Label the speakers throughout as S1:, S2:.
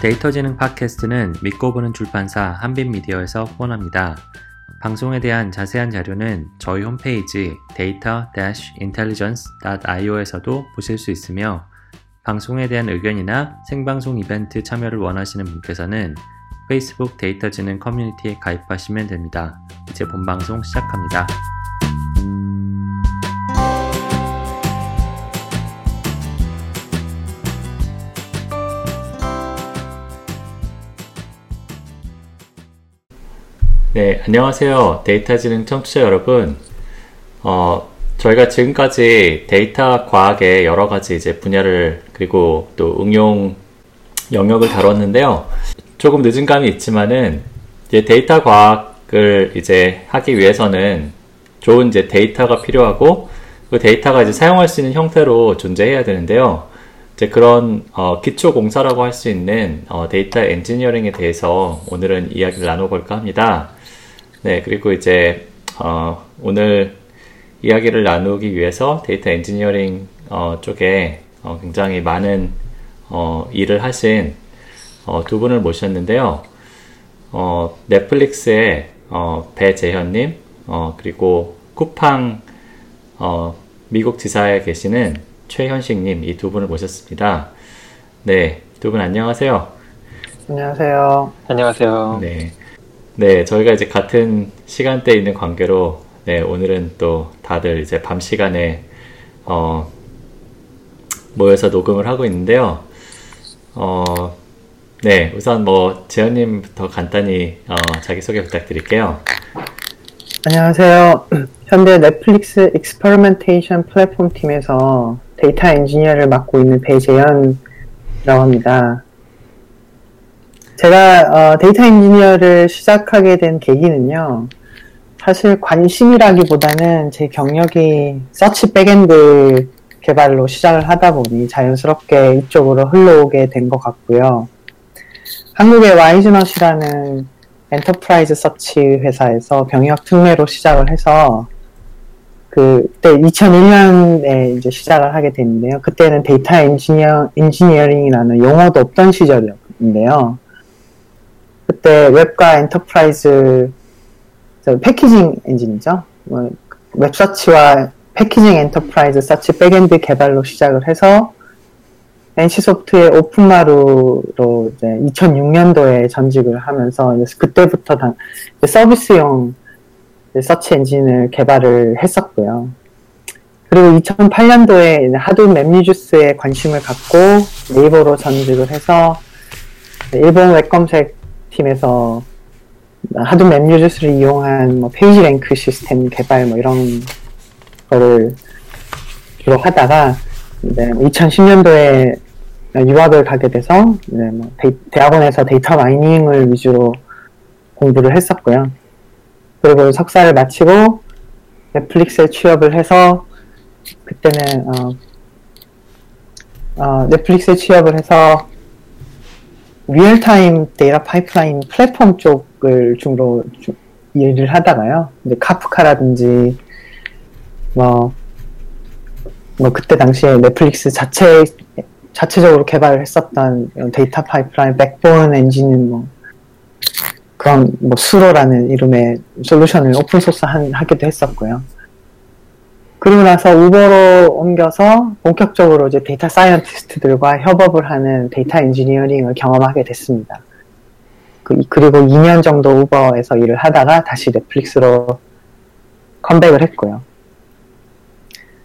S1: 데이터 지능 팟캐스트는 믿고 보는 출판사 한빛미디어에서 후원합니다. 방송에 대한 자세한 자료는 저희 홈페이지 data-intelligence.io에서도 보실 수 있으며 방송에 대한 의견이나 생방송 이벤트 참여를 원하시는 분께서는 페이스북 데이터 지능 커뮤니티에 가입하시면 됩니다. 이제 본방송 시작합니다. 네, 안녕하세요. 데이터지능 청취자 여러분. 어, 저희가 지금까지 데이터 과학의 여러 가지 이제 분야를 그리고 또 응용 영역을 다뤘는데요. 조금 늦은 감이 있지만은 이제 데이터 과학을 이제 하기 위해서는 좋은 이제 데이터가 필요하고 그 데이터가 이제 사용할 수 있는 형태로 존재해야 되는데요. 이제 그런 어, 기초 공사라고 할 수 있는 어, 데이터 엔지니어링에 대해서 오늘은 이야기를 나눠볼까 합니다. 네, 그리고 이제 어, 오늘 이야기를 나누기 위해서 데이터 엔지니어링 어, 쪽에 어, 굉장히 많은 어, 일을 하신 어, 두 분을 모셨는데요. 어, 넷플릭스의 어, 배재현님, 어, 그리고 쿠팡 어, 미국 지사에 계시는 최현식님 이 두 분을 모셨습니다. 네, 두 분 안녕하세요.
S2: 안녕하세요.
S3: 안녕하세요.
S1: 네, 네, 저희가 이제 같은 시간대에 있는 관계로 네, 오늘은 또 다들 이제 밤 시간에 어, 모여서 녹음을 하고 있는데요. 어, 네, 우선 뭐 재현님부터 간단히 어, 자기 소개 부탁드릴게요.
S2: 안녕하세요. 현재 넷플릭스 experimentation platform 팀에서 데이터 엔지니어를 맡고 있는 배재현이라고 합니다. 제가 어, 데이터 엔지니어를 시작하게 된 계기는요. 사실 관심이라기보다는 제 경력이 search backend 개발로 시작을 하다 보니 자연스럽게 이쪽으로 흘러오게 된 것 같고요. 한국의 와이즈넛이라는 enterprise search 회사에서 병역 특례로 시작을 해서 그때 2001년에 이제 시작을 하게 됐는데요. 그때는 데이터 엔지니어, 엔지니어링이라는 용어도 없던 시절이었는데요. 그때 웹과 enterprise packaging 엔진이죠. 뭐 web search와 packaging enterprise search backend 개발로 시작을 해서 NC소프트의 오픈마루로 이제 2006년도에 전직을 하면서 그때부터 당, 서비스용 서치 엔진을 개발을 했었고요. 그리고 2008년도에 하도 맵뮤주스에 관심을 갖고 네이버로 전직을 해서 일본 웹 검색 팀에서 Hadoop MapReduce를 이용한 뭐 PageRank 시스템 개발 뭐 이런 거를 주로 하다가 이제 2010년도에 유학을 가게 돼서 뭐 데이, 대학원에서 데이터 mining을 위주로 공부를 했었고요. 그리고 석사를 마치고 넷플릭스에 취업을 해서 그때는 어, 어, 넷플릭스에 취업을 해서 real-time 데이터 파이프라인 플랫폼 쪽을 중으로 주, 일을 하다가요. 근데 카프카라든지 뭐, 뭐 그때 당시에 넷플릭스 자체 자체적으로 개발을 했었던 데이터 파이프라인 backbone 엔진은 뭐 그런 뭐 Suro라는 이름의 솔루션을 오픈 소스 한, 하기도 했었고요. 그러고 나서 우버로 옮겨서 본격적으로 이제 데이터 scientist들과 협업을 하는 데이터 엔지니어링을 경험하게 됐습니다. 그, 그리고 2년 정도 우버에서 일을 하다가 다시 넷플릭스로 컴백을 했고요.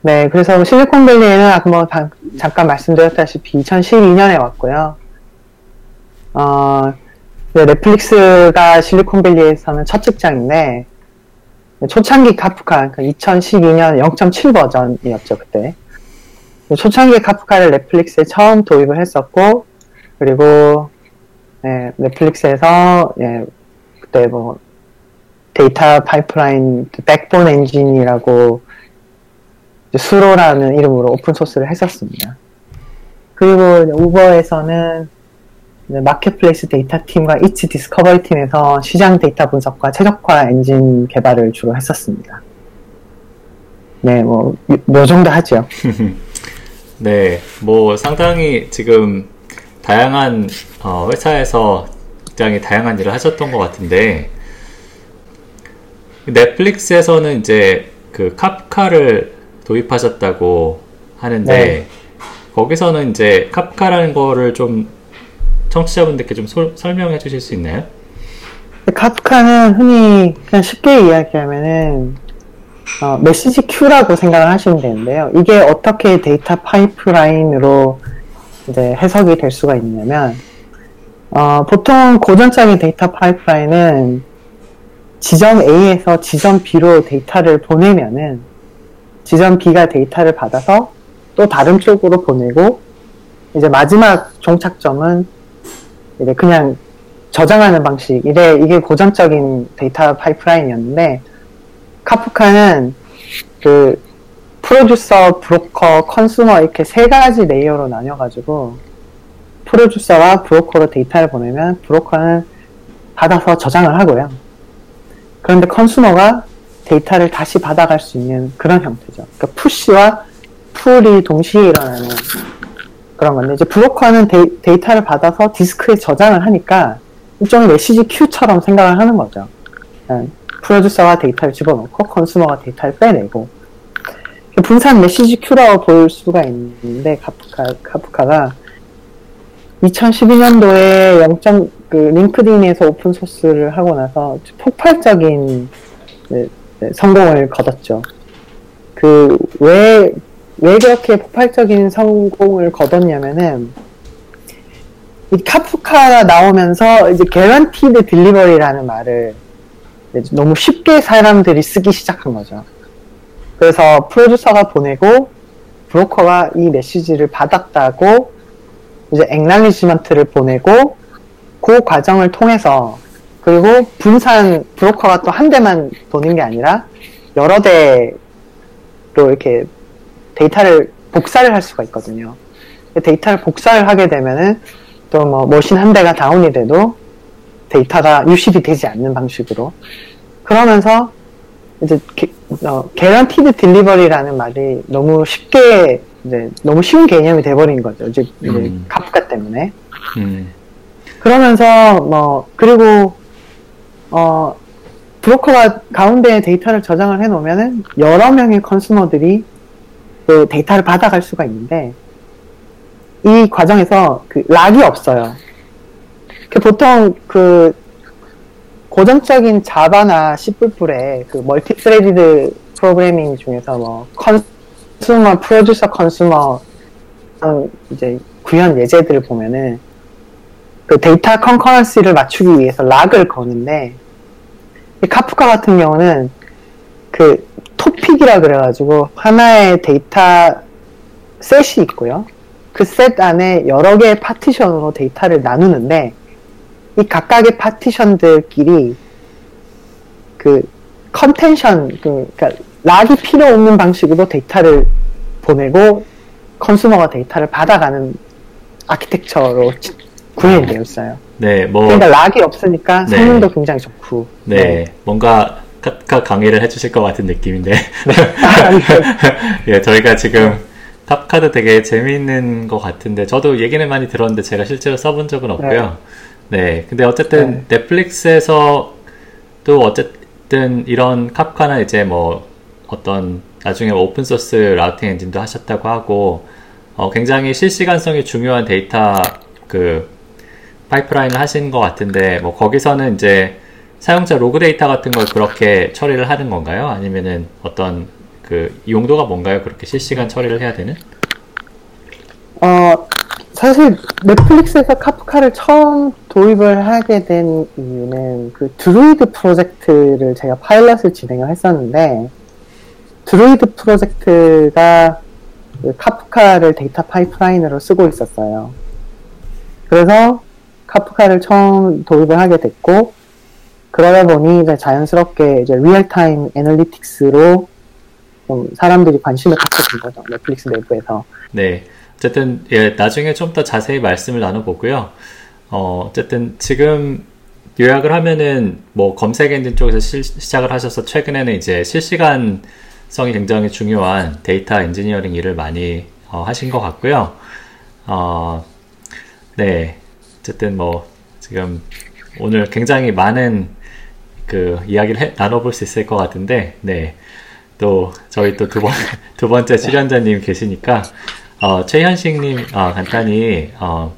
S2: 네, 그래서 실리콘밸리에는 아까 뭐 다, 잠깐 말씀드렸다시피 2012년에 왔고요. 어, 네, 넷플릭스가 실리콘밸리에서는 첫 직장인데 초창기 카프카, 그러니까 2012년 0.7 버전이었죠, 그때. 초창기 카프카를 넷플릭스에 처음 도입을 했었고, 그리고, 네, 넷플릭스에서, 예, 그때 뭐, 데이터 파이프라인, backbone 엔진이라고, Suro라는 이름으로 오픈소스를 했었습니다. 그리고 우버에서는 marketplace 데이터 팀과 Eats discovery 팀에서 시장 데이터 분석과 최적화 엔진 개발을 주로 했었습니다. 네, 뭐, 요 정도 하죠.
S1: 네, 뭐 상당히 지금 다양한 어, 회사에서 굉장히 다양한 일을 하셨던 것 같은데 넷플릭스에서는 이제 그 카프카를 도입하셨다고 하는데 네. 거기서는 이제 카프카라는 거를 좀 청취자분들께 좀 소, 설명해 주실 수 있나요?
S2: 카프카는 흔히 그냥 쉽게 이야기하면은 어, 메시지 queue라고 생각을 하시면 되는데요. 이게 어떻게 데이터 파이프라인으로 이제 해석이 될 수가 있냐면 어, 보통 고전적인 데이터 파이프라인은 지점 A에서 지점 B로 데이터를 보내면은 지점 B가 데이터를 받아서 또 다른 쪽으로 보내고 이제 마지막 종착점은 이제 그냥 저장하는 방식 이래 이게 고전적인 데이터 파이프라인이었는데 카프카는 그 프로듀서, 브로커, consumer 이렇게 세 가지 layer로 나뉘어가지고 프로듀서와 브로커로 데이터를 보내면 브로커는 받아서 저장을 하고요. 그런데 consumer가 데이터를 다시 받아갈 수 있는 그런 형태죠. 그러니까 push와 pull이 동시에 일어나는 그런 건데 이제 브로커는 데이, 터를 받아서 디스크에 저장을 하니까 일종의 메시지 queue처럼 생각을 하는 거죠. 네. 프로듀서가 데이터를 집어넣고 consumer가 데이터를 빼내고 분산 메시지 queue라고 볼 수가 있는데 카프카, 카프카가 2012년도에 0. 그 링크드인에서 오픈 소스를 하고 나서 폭발적인 네, 네, 성공을 거뒀죠. 그 왜 왜 그렇게 폭발적인 성공을 거뒀냐면은 이 카프카가 나오면서 이제 guaranteed delivery라는 말을 너무 쉽게 사람들이 쓰기 시작한 거죠. 그래서 프로듀서가 보내고 브로커가 이 메시지를 받았다고 이제 acknowledgement를 보내고 그 과정을 통해서 그리고 분산 브로커가 또 한 대만 보는 게 아니라 여러 대로 이렇게 데이터를 복사를 할 수가 있거든요. 데이터를 복사를 하게 되면은 또 뭐 machine 한 대가 다운이 돼도 데이터가 유실이 되지 않는 방식으로 그러면서 이제 게, 어, guaranteed delivery라는 말이 너무 쉽게 이제 너무 쉬운 개념이 돼버린 거죠. 이제, 음. 카프카 때문에. 음. 그러면서 뭐 그리고 어 브로커가 가운데 데이터를 저장을 해놓으면은 여러 명의 consumer들이 그 데이터를 받아갈 수가 있는데 이 과정에서 그 lock이 없어요. 그 보통 그 고전적인 자바나 C++의 그 multi-threaded 프로그래밍 중에서 뭐 consumer, 프로듀서 consumer 이제 구현 예제들을 보면은 그 데이터 concurrency를 맞추기 위해서 lock을 거는데 카프카 같은 경우는 그 토픽이라 그래가지고 하나의 데이터 set이 있고요. 그 set 안에 여러 개의 파티션으로 데이터를 나누는데 이 각각의 파티션들끼리 그 contention 그, 그러니까 lock이 필요 없는 방식으로 데이터를 보내고 consumer가 데이터를 받아가는 아키텍처로 구현이 되어 있어요. 네, 뭐 그러니까 lock이 없으니까 네. 성능도 굉장히 좋고.
S1: 네, 네. 뭔가 카프카 강의를 해주실 것 같은 느낌인데. 예, 저희가 지금 Kafka도 되게 재미있는 것 같은데 저도 얘기는 많이 들었는데 제가 실제로 써본 적은 없고요. 네, 네 근데 어쨌든 네. 넷플릭스에서 또 어쨌든 이런 Kafka는 이제 뭐 어떤 나중에 open source routing 엔진도 하셨다고 하고 어, 굉장히 실시간성이 중요한 데이터 그 파이프라인을 하신 것 같은데 뭐 거기서는 이제 사용자 로그 데이터 같은 걸 그렇게 처리를 하는 건가요? 아니면은 어떤 그 용도가 뭔가요? 그렇게 실시간 처리를 해야 되는?
S2: 어 사실 넷플릭스에서 Kafka를 처음 도입을 하게 된 이유는 그 드루이드 프로젝트를 제가 파일럿을 진행을 했었는데 드루이드 프로젝트가 그 Kafka를 데이터 파이프라인으로 쓰고 있었어요. 그래서 Kafka를 처음 도입을 하게 됐고 그러다 보니 이제 자연스럽게 이제 real-time analytics로 좀 사람들이 관심을 갖게 된 거죠 넷플릭스 내부에서.
S1: 네, 어쨌든 예, 나중에 좀 더 자세히 말씀을 나눠보고요. 어, 어쨌든 지금 요약을 하면은 뭐 검색 엔진 쪽에서 시, 시작을 하셔서 최근에는 이제 실시간성이 굉장히 중요한 데이터 엔지니어링 일을 많이 어, 하신 것 같고요. 어, 네. 어쨌든 뭐 지금 오늘 굉장히 많은 그 이야기를 해, 나눠볼 수 있을 것 같은데, 네. 또 저희 또 두 번 두 번째 출연자님 계시니까 어, 최현식님 어, 간단히 어,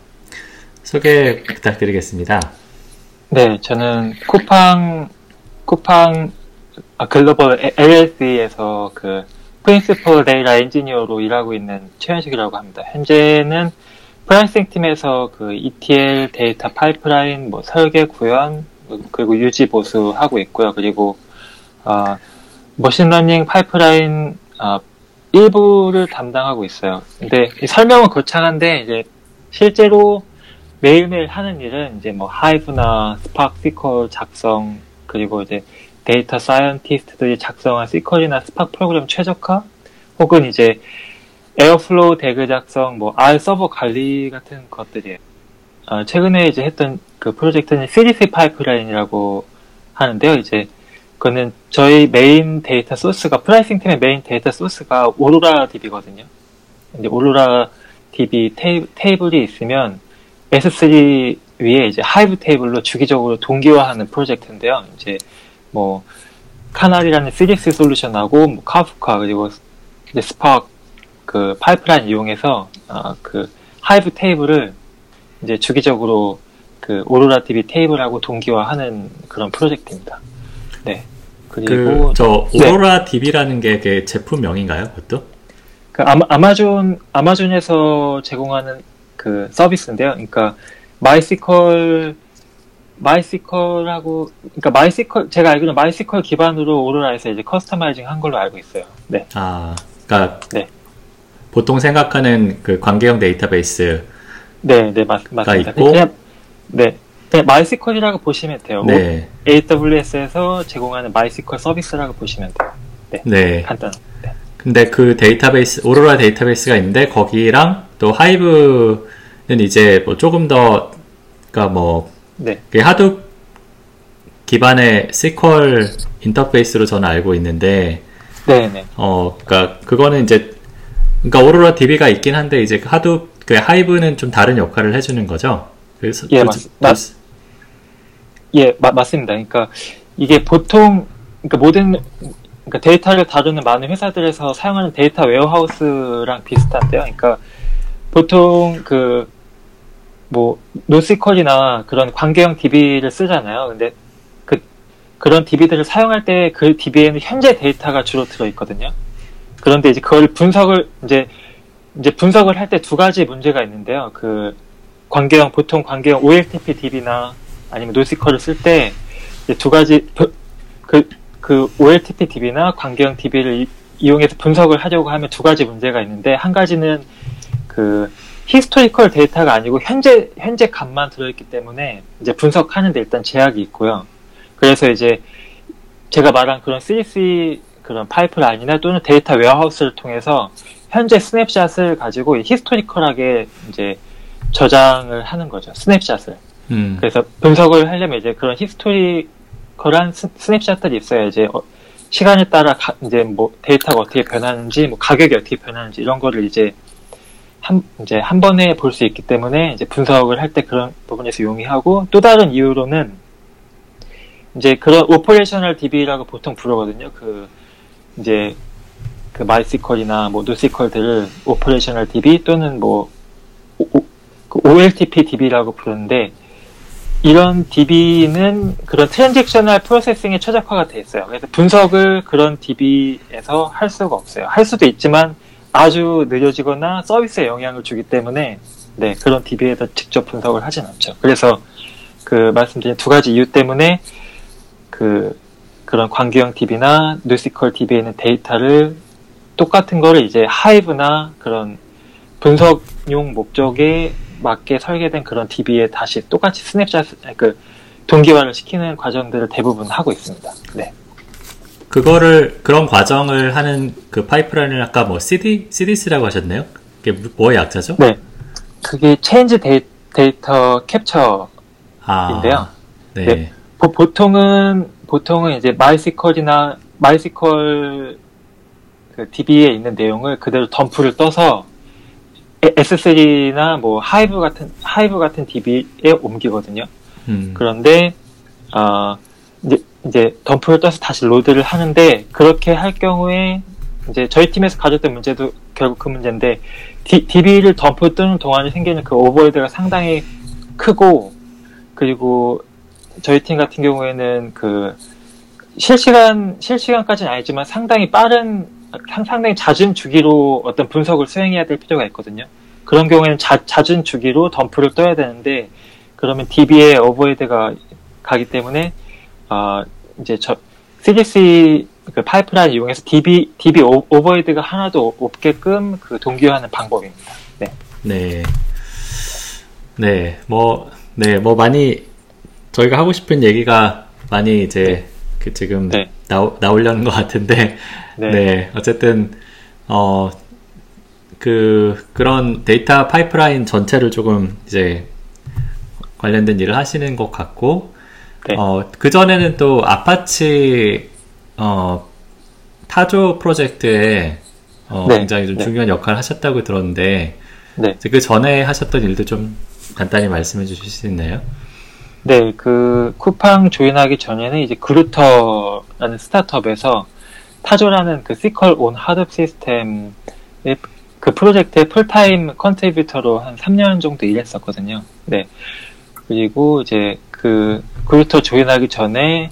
S1: 소개 부탁드리겠습니다.
S3: 네, 저는 쿠팡 쿠팡 아, 글로벌 LLC에서 그 principal 데이터 엔지니어로 일하고 있는 최현식이라고 합니다. 현재는 pricing 팀에서 그 ETL 데이터 파이프라인 뭐 설계 구현 그리고 유지 보수하고 있고요. 그리고 어, 머신러닝 파이프라인 어, 일부를 담당하고 있어요. 근데 설명은 거창한데 이제 실제로 매일매일 하는 일은 이제 뭐 Hive나 Spark SQL 작성 그리고 이제 data scientist들이 작성한 SQL이나 Spark 프로그램 최적화 혹은 이제 Airflow DAG 작성, 뭐 R 서버 관리 같은 것들이에요. 어, 최근에 이제 했던 그 프로젝트는 CDC 파이프라인이라고 하는데요. 이제 그거는 저희 메인 데이터 소스가 pricing 팀의 메인 데이터 소스가 Aurora DB거든요. 이제 오로라 DB 테이, 테이블이 있으면 S3 위에 이제 Hive 테이블로 주기적으로 동기화하는 프로젝트인데요. 이제 뭐 Canal이라는 CDC 솔루션하고 뭐 카프카 그리고 스파크 그 파이프라인 이용해서 어, 그 Hive 테이블을 이제 주기적으로 그 Aurora DB 테이블하고 동기화하는 그런 프로젝트입니다. 네.
S1: 그리고 그 저 오로라 네. DB라는 게그 제품명인가요, 그것도?
S3: 그 아마, 아마존 아마존에서 제공하는 그 서비스인데요. 그러니까 MySQL MySQL하고 그러니까 MySQL 제가 알기로는 MySQL 기반으로 Aurora에서 이제 customizing 한 걸로 알고 있어요. 네.
S1: 아, 그러니까 네. 보통 생각하는 그 관계형 데이터베이스
S3: 네, 네, 맞, 맞습니다. 있고, 그냥, 네, 그냥 MySQL이라고 보시면 돼요. 네. AWS에서 제공하는 MySQL 서비스라고 보시면 돼요. 네, 네. 간단. 네.
S1: 근데 그 데이터베이스 오로라 데이터베이스가 있는데 거기랑 또 Hive는 이제 뭐 조금 더 그러니까 뭐 네. Hadoop 기반의 SQL 인터페이스로 저는 알고 있는데
S3: 네, 네.
S1: 어, 그러니까 그거는 이제 그러니까 Aurora DB가 있긴 한데 이제 Hadoop 그 Hive는 좀 다른 역할을 해주는 거죠.
S3: 그래서 예, 그, 맞, 맞, 예, 마, 맞습니다. 그러니까 이게 보통 그러니까 모든 그러니까 데이터를 다루는 많은 회사들에서 사용하는 data warehouse랑 비슷한데요. 그러니까 보통 그 뭐 노시컬이나 그런 관계형 DB를 쓰잖아요. 근데 그 그런 DB들을 사용할 때 그 DB에는 현재 데이터가 주로 들어 있거든요. 그런데 이제 그걸 분석을 이제 이제 분석을 할 때 두 가지 문제가 있는데요. 그 관계형 보통 관계형 OLTP DB나 아니면 노시컬을 쓸 때 두 가지 그, 그 OLTP DB나 관계형 DB를 이용해서 분석을 하려고 하면 두 가지 문제가 있는데 한 가지는 그 historical 데이터가 아니고 현재 현재 값만 들어있기 때문에 이제 분석하는데 일단 제약이 있고요. 그래서 이제 제가 말한 그런 CDC 그런 파이프라인이나 또는 data warehouse를 통해서 현재 snapshot을 가지고 historical하게 이제 저장을 하는 거죠. snapshot을. 음. 그래서 분석을 하려면 이제 그런 historical한 snapshot들이 있어야 이제 어, 시간에 따라 가, 이제 뭐 데이터가 어떻게 변하는지, 뭐 가격이 어떻게 변하는지 이런 거를 이제 한 이제 한 번에 볼 수 있기 때문에 이제 분석을 할 때 그런 부분에서 용이하고 또 다른 이유로는 이제 그런 operational DB라고 보통 부르거든요. 그 이제 그 MySQL이나 뭐 NoSQL들을 operational DB 또는 뭐 OLTP 그 DB라고 부르는데 이런 DB는 그런 transactional processing에 최적화가 되어 있어요. 그래서 분석을 그런 DB에서 할 수가 없어요. 할 수도 있지만 아주 느려지거나 서비스에 영향을 주기 때문에 네, 그런 DB에서 직접 분석을 하진 않죠. 그래서 그 말씀드린 두 가지 이유 때문에 그 그런 관계형 DB나 NoSQL DB에 있는 데이터를 똑같은 거를 이제 Hive나 그런 분석용 목적에 맞게 설계된 그런 DB에 다시 똑같이 스냅샷, 그 동기화를 시키는 과정들을 대부분 하고 있습니다. 네.
S1: 그거를 그런 과정을 하는 그 파이프라인을 아까 뭐 CD CDC라고 하셨네요. 그게 뭐의 약자죠?
S3: 네. 그게 change data capture인데요. 아, 네. 네. 보, 통은 보통은 이제 MySQL이나 MySQL 그 DB에 있는 내용을 그대로 덤프를 떠서 S3나 뭐 Hive 같은 Hive 같은 DB에 옮기거든요.
S1: 음.
S3: 그런데 어, 이제 이제 덤프를 떠서 다시 로드를 하는데 그렇게 할 경우에 이제 저희 팀에서 가졌던 문제도 결국 그 문제인데 D, DB를 덤프 뜨는 동안에 생기는 그 오버헤드가 상당히 크고 그리고 저희 팀 같은 경우에는 그 실시간 실시간까지는 아니지만 상당히 빠른 상- 상당히 잦은 주기로 어떤 분석을 수행해야 될 필요가 있거든요. 그런 경우에는 자, 잦은 주기로 덤프를 떠야 되는데 그러면 DB에 오버헤드가 가기 때문에 아 이제 저 CDC 그 파이프라인 이용해서 DB DB 오- 오버헤드가 하나도 없게끔 그 동기화하는 방법입니다. 네.
S1: 네. 네, 뭐, 네, 뭐 많이 저희가 하고 싶은 얘기가 많이 이제 그 지금
S3: 네.
S1: 나오, 나오려는 것 같은데,
S3: 네.
S1: 네. 어쨌든, 어, 그, 그런 데이터 파이프라인 전체를 조금 이제 관련된 일을 하시는 것 같고,
S3: 네.
S1: 어, 그 전에는 또 아파치, 어, Tajo 프로젝트에 어,
S3: 네.
S1: 굉장히 좀
S3: 네.
S1: 중요한 역할을 하셨다고 들었는데,
S3: 네.
S1: 그 전에 하셨던 일도 좀 간단히 말씀해 주실 수 있나요?
S3: 네, 그 쿠팡 join하기 전에는 이제 그루터라는 스타트업에서 Tajo라는 그 SQL on Hadoop 시스템의 그 프로젝트의 full-time contributor로 한 3년 정도 일했었거든요. 네. 그리고 이제 그 그루터 join하기 전에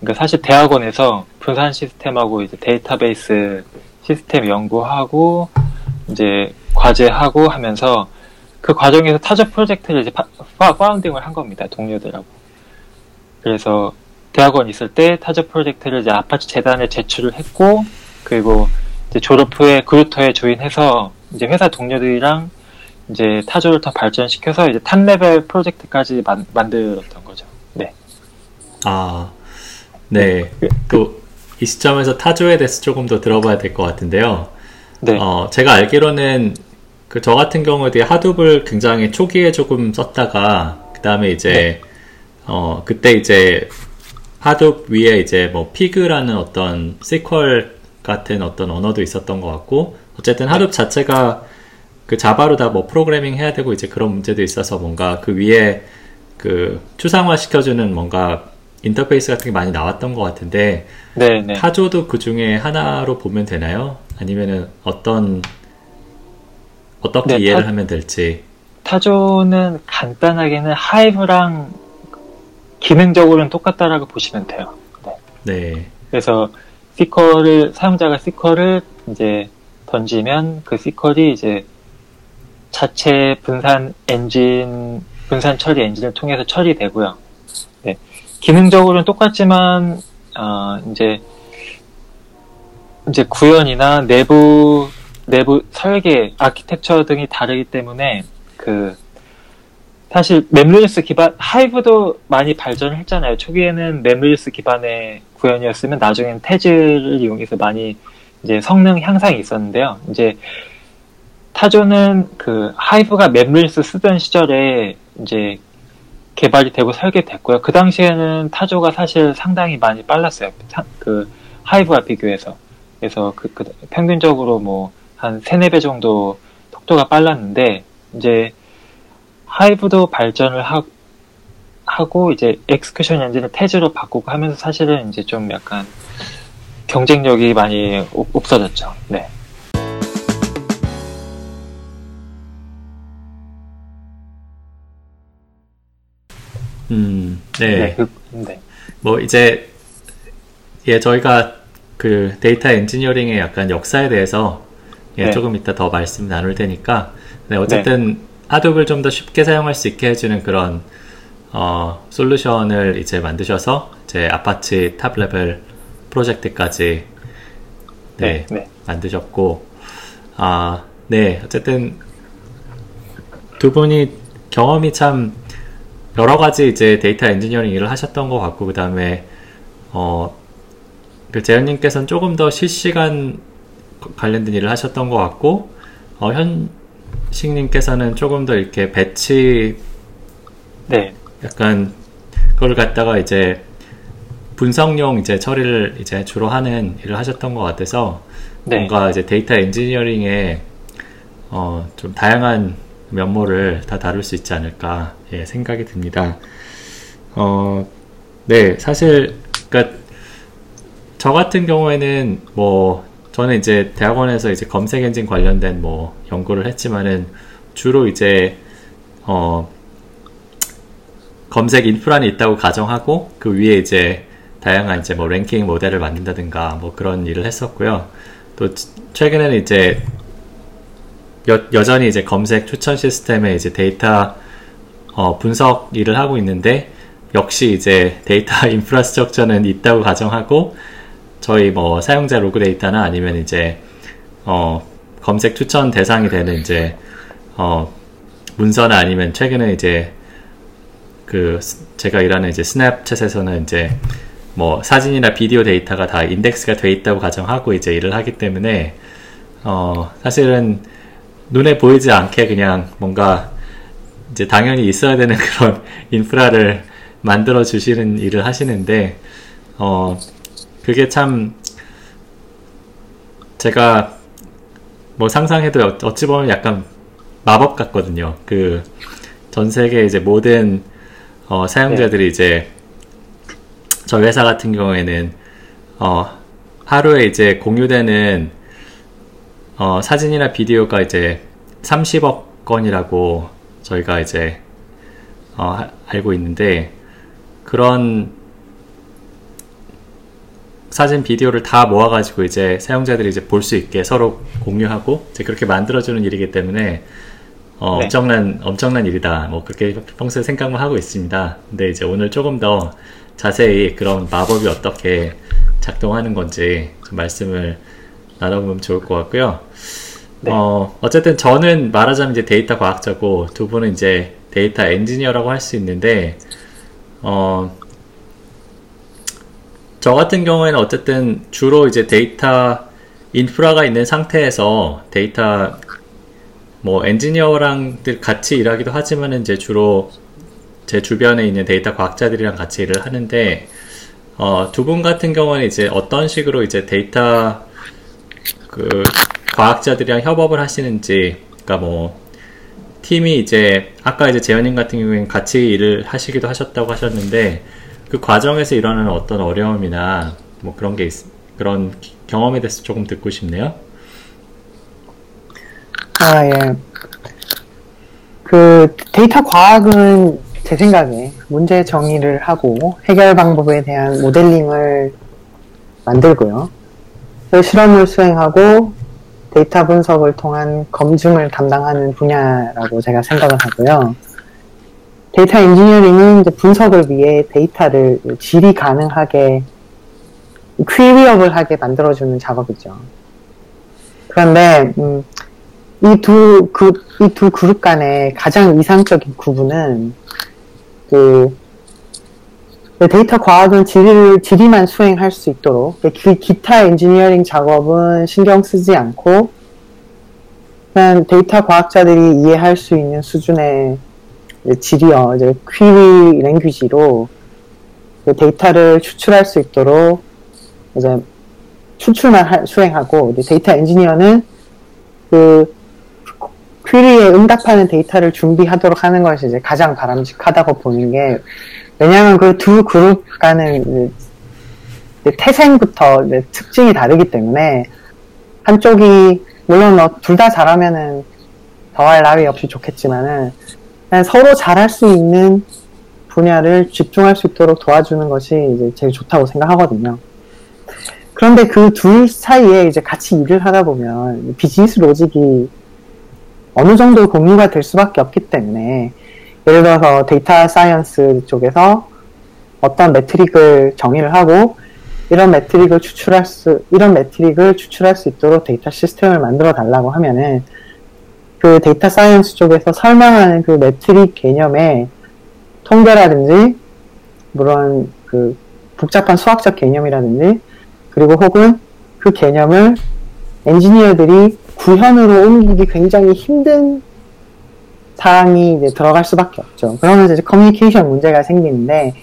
S3: 그러니까 사실 대학원에서 분산 시스템하고 이제 데이터베이스 시스템 연구하고 이제 과제하고 하면서 그 과정에서 Tajo 프로젝트를 이제 파, 파, founding을 한 겁니다. 동료들하고. 그래서 대학원 있을 때 Tajo 프로젝트를 이제 아파치 재단에 제출을 했고, 그리고 이제 졸업 후에 그루터에 join해서 이제 회사 동료들이랑 이제 Tajo를 더 발전시켜서 이제 top level 프로젝트까지 만, 만들었던 거죠. 네.
S1: 아, 네. 또 이 시점에서 Tajo에 대해서 조금 더 들어봐야 될 것 같은데요.
S3: 네.
S1: 어, 제가 알기로는 그 저 같은 경우에 Hadoop을 굉장히 초기에 조금 썼다가 그 다음에 이제
S3: 네.
S1: 어 그때 이제 하둡 위에 이제 뭐 피그라는 어떤 시퀄 같은 어떤 언어도 있었던 것 같고 어쨌든 하둡 자체가 그 자바로 다 뭐 프로그래밍 해야 되고 이제 그런 문제도 있어서 뭔가 그 위에 그 추상화 시켜주는 뭔가 인터페이스 같은 게 많이 나왔던 것 같은데
S3: 네, 네.
S1: 타조도 그 중에 하나로 보면 되나요? 아니면은 어떤 어떻게
S3: 네,
S1: 이해를
S3: 타-
S1: 하면 될지.
S3: 타조는 간단하게는 하이브랑 기능적으로는 똑같다라고 보시면 돼요. 네.
S1: 네,
S3: 그래서 시컬을 사용자가 시컬을 이제 던지면 그 시컬이 이제 자체 분산 엔진 분산 처리 엔진을 통해서 처리되고요. 네. 기능적으로는 똑같지만 어, 이제 이제 구현이나 내부 내부 설계, 아키텍처 등이 다르기 때문에 그 사실 MapReduce 기반 Hive도 많이 발전을 했잖아요. 초기에는 MapReduce 기반의 구현이었으면 나중엔 Tez를 이용해서 많이 이제 성능 향상이 있었는데요. 이제 Tajo는 그 Hive가 MapReduce 쓰던 시절에 이제 개발이 되고 설계됐고요. 그 당시에는 Tajo가 사실 상당히 많이 빨랐어요. 사- 그 하이브와 비교해서. 그래서 그, 그 평균적으로 뭐 한 세네 배 정도 속도가 빨랐는데 이제 하이브도 발전을 하, 하고 이제 엑스큐션 엔진을 태즈로 바꾸고 하면서 사실은 이제 좀 약간 경쟁력이 많이 없- 없어졌죠. 네.
S1: 음, 네.
S3: 네. 그, 네.
S1: 뭐 이제 예 저희가 그 데이터 엔지니어링의 약간 역사에 대해서 예
S3: 네.
S1: 조금 이따 더 말씀 나눌 테니까 네 어쨌든 Hadoop을 좀 더 쉽게 사용할 수 있게 해주는 그런 어 솔루션을 이제 만드셔서 이제 Apache top level 프로젝트까지 네,
S3: 네. 네.
S1: 만드셨고 아 네 어쨌든 두 분이 경험이 참 여러 가지 이제 데이터 엔지니어링 일을 하셨던 것 같고 그 다음에 어, 그 재현님께서는 조금 더 실시간 관련된 일을 하셨던 것 같고 어, 현식님께서는 조금 더 이렇게 batch
S3: 네.
S1: 약간 그걸 갖다가 이제 분석용 이제 처리를 이제 주로 하는 일을 하셨던 것 같아서
S3: 네.
S1: 뭔가 이제 데이터 엔지니어링에 어, 좀 다양한 면모를 다 다룰 수 있지 않을까 예, 생각이 듭니다. 어, 네, 사실 그러니까 저 같은 경우에는 뭐 저는 이제 대학원에서 이제 검색 엔진 관련된 뭐 연구를 했지만은 주로 이제 어 검색 인프라는 있다고 가정하고 그 위에 이제 다양한 이제 뭐 랭킹 모델을 만든다든가 뭐 그런 일을 했었고요. 또 최근에는 이제 여, 여전히 이제 검색 추천 시스템에 이제 데이터 어, 분석 일을 하고 있는데 역시 이제 데이터 인프라스트럭처는 있다고 가정하고 저희 뭐 사용자 로그 데이터나 아니면 이제 어, 검색 추천 대상이 되는 이제 어, 문서나 아니면 최근에 이제 그 제가 일하는 이제 스냅챗에서는 이제 뭐 사진이나 비디오 데이터가 다 인덱스가 돼 있다고 가정하고 이제 일을 하기 때문에 어 사실은 눈에 보이지 않게 그냥 뭔가 이제 당연히 있어야 되는 그런 인프라를 만들어 주시는 일을 하시는데 어 그게 참 제가 뭐 상상해도 어찌 보면 약간 마법 같거든요. 그 전 세계 이제 모든 어, 사용자들이 네. 이제 저희 회사 같은 경우에는 어, 하루에 이제 공유되는 어, 사진이나 비디오가 이제 30억 건이라고 저희가 이제 어, 알고 있는데 그런 사진 비디오를 다 모아가지고 이제 사용자들이 이제 볼 수 있게 서로 공유하고 이제 그렇게 만들어주는 일이기 때문에 어, 네. 엄청난 엄청난 일이다. 뭐 그렇게 평소에 생각만 하고 있습니다. 근데 이제 오늘 조금 더 자세히 그런 마법이 어떻게 작동하는 건지 좀 말씀을 나눠보면 좋을 것 같고요. 네. 어, 어쨌든 저는 말하자면 이제 데이터 과학자고 두 분은 이제 데이터 엔지니어라고 할 수 있는데, 어, 저 같은 경우에는 어쨌든 주로 이제 데이터 인프라가 있는 상태에서 데이터 뭐 엔지니어랑 같이 일하기도 하지만 이제 주로 제 주변에 있는 데이터 과학자들이랑 같이 일을 하는데 어, 두 분 같은 경우는 이제 어떤 식으로 이제 데이터 그 과학자들이랑 협업을 하시는지 그러니까 뭐 팀이 이제 아까 이제 재현님 같은 경우에는 같이 일을 하시기도 하셨다고 하셨는데 그 과정에서 일어나는 어떤 어려움이나 뭐 그런 게 있, 그런 경험에 대해서 조금 듣고 싶네요.
S2: 아, 예. 그 데이터 과학은 제 생각에 문제 정의를 하고 해결 방법에 대한 모델링을 만들고요. 그 실험을 수행하고 데이터 분석을 통한 검증을 담당하는 분야라고 제가 생각을 하고요. 데이터 엔지니어링은 분석을 위해 데이터를 질의 가능하게 query업을 하게 만들어주는 작업이죠. 그런데 음, 이두 그, 이 두 그룹 간의 가장 이상적인 구분은 그, 그 데이터 과학은 질의를, 질의만 수행할 수 있도록 그 기타 엔지니어링 작업은 신경 쓰지 않고 그냥 데이터 과학자들이 이해할 수 있는 수준의 질의어, 이제 query language로 그 데이터를 추출할 수 있도록 이제 추출만 하, 수행하고 데이터 엔지니어는 그 퀴리에 응답하는 데이터를 준비하도록 하는 것이 이제 가장 바람직하다고 보는 게 왜냐하면 그 두 그룹 간은 태생부터 특징이 다르기 때문에 한쪽이 물론 뭐 둘다 잘하면은 더할 나위 없이 좋겠지만은 서로 잘할 수 있는 분야를 집중할 수 있도록 도와주는 것이 이제 제일 좋다고 생각하거든요. 그런데 그 둘 사이에 이제 같이 일을 하다 보면 business logic이 어느 정도 공유가 될 수밖에 없기 때문에 예를 들어서 data science 쪽에서 어떤 metric을 정의를 하고 이런 metric을 추출할 수 이런 metric을 추출할 수 있도록 데이터 시스템을 만들어 달라고 하면은 그 data science 쪽에서 설명하는 그 metric 개념의 통계라든지 물론 그 복잡한 수학적 개념이라든지 그리고 혹은 그 개념을 엔지니어들이 구현으로 옮기기 굉장히 힘든 사항이 이제 들어갈 수밖에 없죠. 그러면서 이제 커뮤니케이션 문제가 생기는데,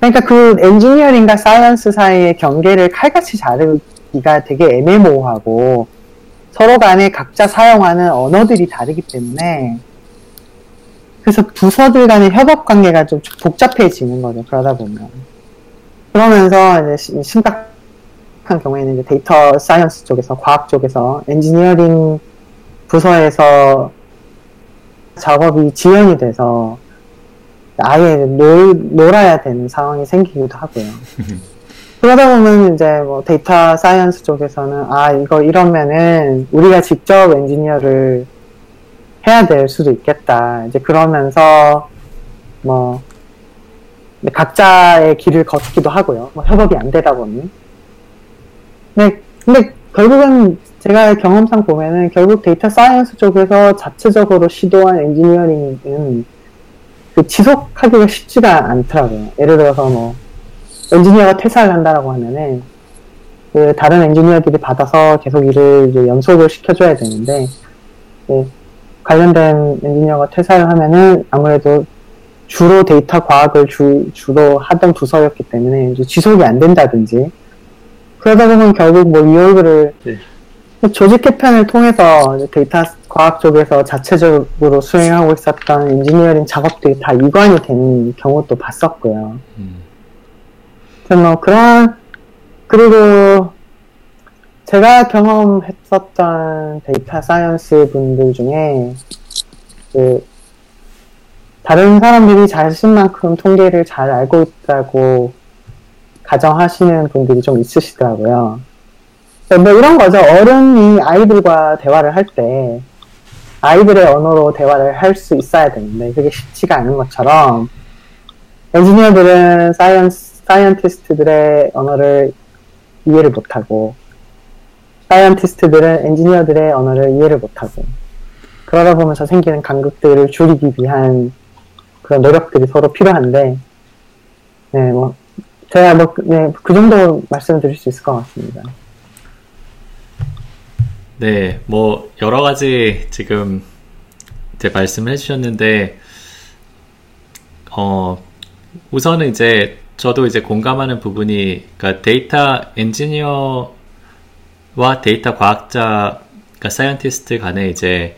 S2: 그러니까 그 엔지니어링과 science 사이의 경계를 칼같이 자르기가 되게 애매모호하고, 서로 간에 각자 사용하는 언어들이 다르기 때문에, 그래서 부서들 간의 협업 관계가 좀 복잡해지는 거죠. 그러다 보면. 그러면서 이제 심각한 경우에는 이제 data science 쪽에서, 과학 쪽에서, 엔지니어링 부서에서 작업이 지연이 돼서 아예 놀, 놀아야 되는 상황이 생기기도 하고요. 그러다 보면 이제 뭐 data science 쪽에서는 아 이거 이러면은 우리가 직접 엔지니어를 해야 될 수도 있겠다. 이제 그러면서 뭐 각자의 길을 걷기도 하고요. 뭐 협업이 안 되다 보니. 네, 근데 결국은 제가 경험상 보면은 결국 data science 쪽에서 자체적으로 시도한 엔지니어링은 그 지속하기가 쉽지가 않더라고요. 예를 들어서 뭐 엔지니어가 퇴사를 한다라고 하면은 그 다른 엔지니어들이 받아서 계속 일을 연속을 시켜줘야 되는데 네, 관련된 엔지니어가 퇴사를 하면은 아무래도 주로 데이터 과학을 주, 주로 하던 부서였기 때문에 지속이 안 된다든지 그러다 보면 결국 뭐 reorg를 네. 조직 개편을 통해서 데이터 과학 쪽에서 자체적으로 수행하고 있었던 엔지니어링 작업들이 다 이관이 되는 경우도 봤었고요. 음. 뭐 그런 그리고 제가 경험했었던 data science 분들 중에 그 다른 사람들이 자신만큼 통계를 잘 알고 있다고 가정하시는 분들이 좀 있으시더라고요. 뭐 이런 거죠. 어른이 아이들과 대화를 할 때 아이들의 언어로 대화를 할 수 있어야 되는데 그게 쉽지가 않은 것처럼 엔지니어들은 science, scientist들의 언어를 이해를 못하고 scientist들은 엔지니어들의 언어를 이해를 못하고 그러다 보면서 생기는 간극들을 줄이기 위한 그런 노력들이 서로 필요한데 네, 뭐 제가 뭐, 네, 그 정도 말씀드릴 수 있을 것 같습니다.
S1: 네, 뭐 여러 가지 지금 이제 말씀을 해주셨는데 어 우선은 이제 저도 이제 공감하는 부분이 그러니까 데이터 엔지니어와 데이터 과학자 그러니까 scientist 간에 이제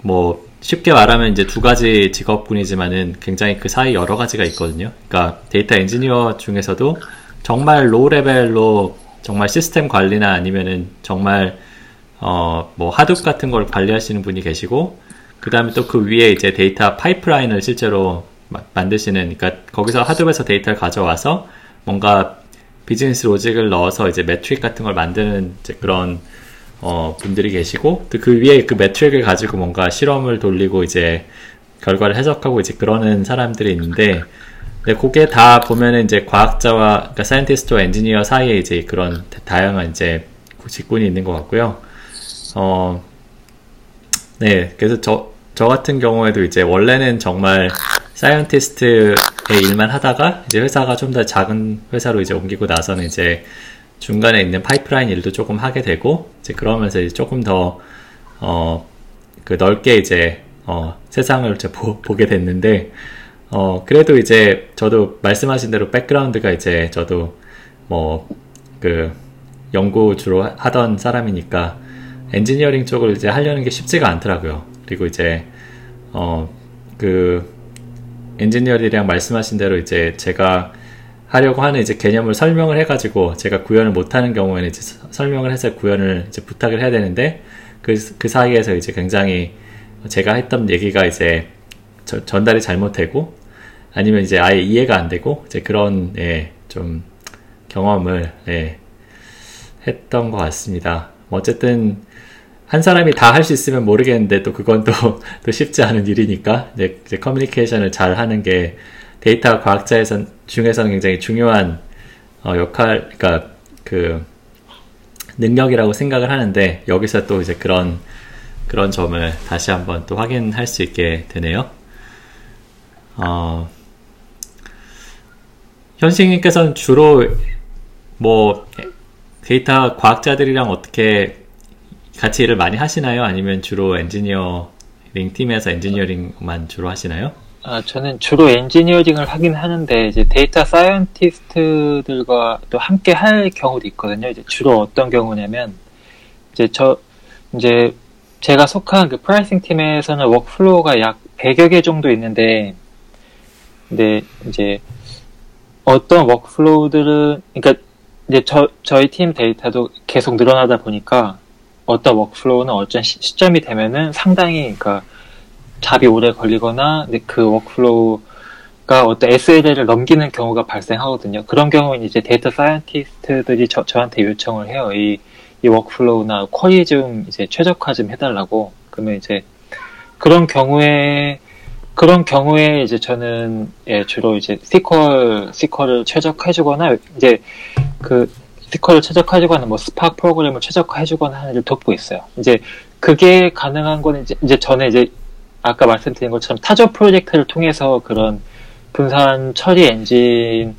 S1: 뭐 쉽게 말하면 이제 두 가지 직업군이지만은 굉장히 그 사이 여러 가지가 있거든요. 그러니까 데이터 엔지니어 중에서도 정말 low level로 정말 시스템 관리나 아니면은 정말 어, 뭐 Hadoop 같은 걸 관리하시는 분이 계시고 그 다음에 또 그 위에 이제 데이터 파이프라인을 실제로 마, 만드시는 그러니까 거기서 Hadoop에서 데이터를 가져와서 뭔가 business logic을 넣어서 이제 metric 같은 걸 만드는 그런 어, 분들이 계시고 또 그 위에 그 metric을 가지고 뭔가 실험을 돌리고 이제 결과를 해석하고 이제 그러는 사람들이 있는데 네, 그게 다 보면은 이제 과학자와 그러니까 scientist와 엔지니어 사이에 이제 그런 다양한 이제 직군이 있는 것 같고요. 어, 네, 그래서 저, 저 같은 경우에도 이제 원래는 정말 scientist의 일만 하다가 이제 회사가 좀 더 작은 회사로 이제 옮기고 나서는 이제 중간에 있는 파이프라인 일도 조금 하게 되고 이제 그러면서 이제 조금 더 어, 그 넓게 이제 어, 세상을 이제 보, 보게 됐는데 어, 그래도 이제 저도 말씀하신 대로 background가 이제 저도 뭐 그 연구 주로 하던 사람이니까 엔지니어링 쪽을 이제 하려는 게 쉽지가 않더라고요. 그리고 이제 어 그 엔지니어링이랑 말씀하신 대로 이제 제가 하려고 하는 이제 개념을 설명을 해가지고 제가 구현을 못하는 경우에는 이제 설명을 해서 구현을 이제 부탁을 해야 되는데 그, 그 사이에서 이제 굉장히 제가 했던 얘기가 이제 저, 전달이 잘못되고 아니면 이제 아예 이해가 안 되고 이제 그런 예, 좀 경험을 예, 했던 것 같습니다. 어쨌든 한 사람이 다 할 수 있으면 모르겠는데 또 그건 또, 또 쉽지 않은 일이니까 이제, 이제 커뮤니케이션을 잘 하는 게 데이터 과학자에서 중에서는 굉장히 중요한 어, 역할, 그러니까 그 능력이라고 생각을 하는데 여기서 또 이제 그런 그런 점을 다시 한번 또 확인할 수 있게 되네요. 어, 현식님께서는 주로 뭐 데이터 과학자들이랑 어떻게 같이 일을 많이 하시나요? 아니면 주로 엔지니어링 팀에서 엔지니어링만 주로 하시나요?
S3: 아, 저는 주로 엔지니어링을 하긴 하는데 이제 데이터 scientist들과 또 함께 할 경우도 있거든요. 이제 주로 어떤 경우냐면 이제 저 이제 제가 속한 그 pricing 팀에서는 workflow가 약 100여 개 정도 있는데, 근데 이제 어떤 workflow들은, 그러니까 이제 저, 저희 팀 데이터도 계속 늘어나다 보니까 어떤 workflow는 어떤 시, 점이 되면은 상당히, 그러니까 job이 오래 걸리거나 그 workflow가 어떤 SLA를 넘기는 경우가 발생하거든요. 그런 경우는 이제 데이터 scientist들이 저, 저한테 요청을 해요. 이, 이 workflow나 query 좀 이제 최적화 좀 해달라고. 그러면 이제 그런 경우에 그런 경우에 이제 저는 예, 주로 이제 SQL SQL을 최적화해주거나 이제 그 SQL을 최적화해주거나 뭐 스파크 프로그램을 최적화해주거나 하는 일을 돕고 있어요. 이제 그게 가능한 거는 이제, 이제 저는 이제 아까 말씀드린 것처럼 Tajo 프로젝트를 통해서 그런 분산 처리 엔진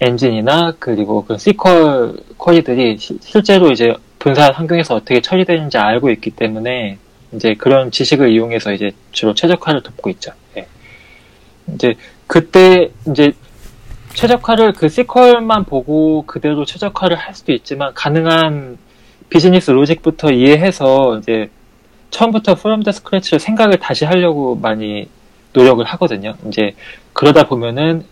S3: 엔진이나 그리고 그 SQL query들이 시, 실제로 이제 분산 환경에서 어떻게 처리되는지 알고 있기 때문에 이제 그런 지식을 이용해서 이제 주로 최적화를 돕고 있죠. 예. 이제 그때 이제 최적화를 그 SQL만 보고 그대로 최적화를 할 수도 있지만 가능한 비즈니스 로직부터 이해해서 이제 처음부터 from the scratch로 생각을 다시 하려고 많이 노력을 하거든요. 이제 그러다 보면은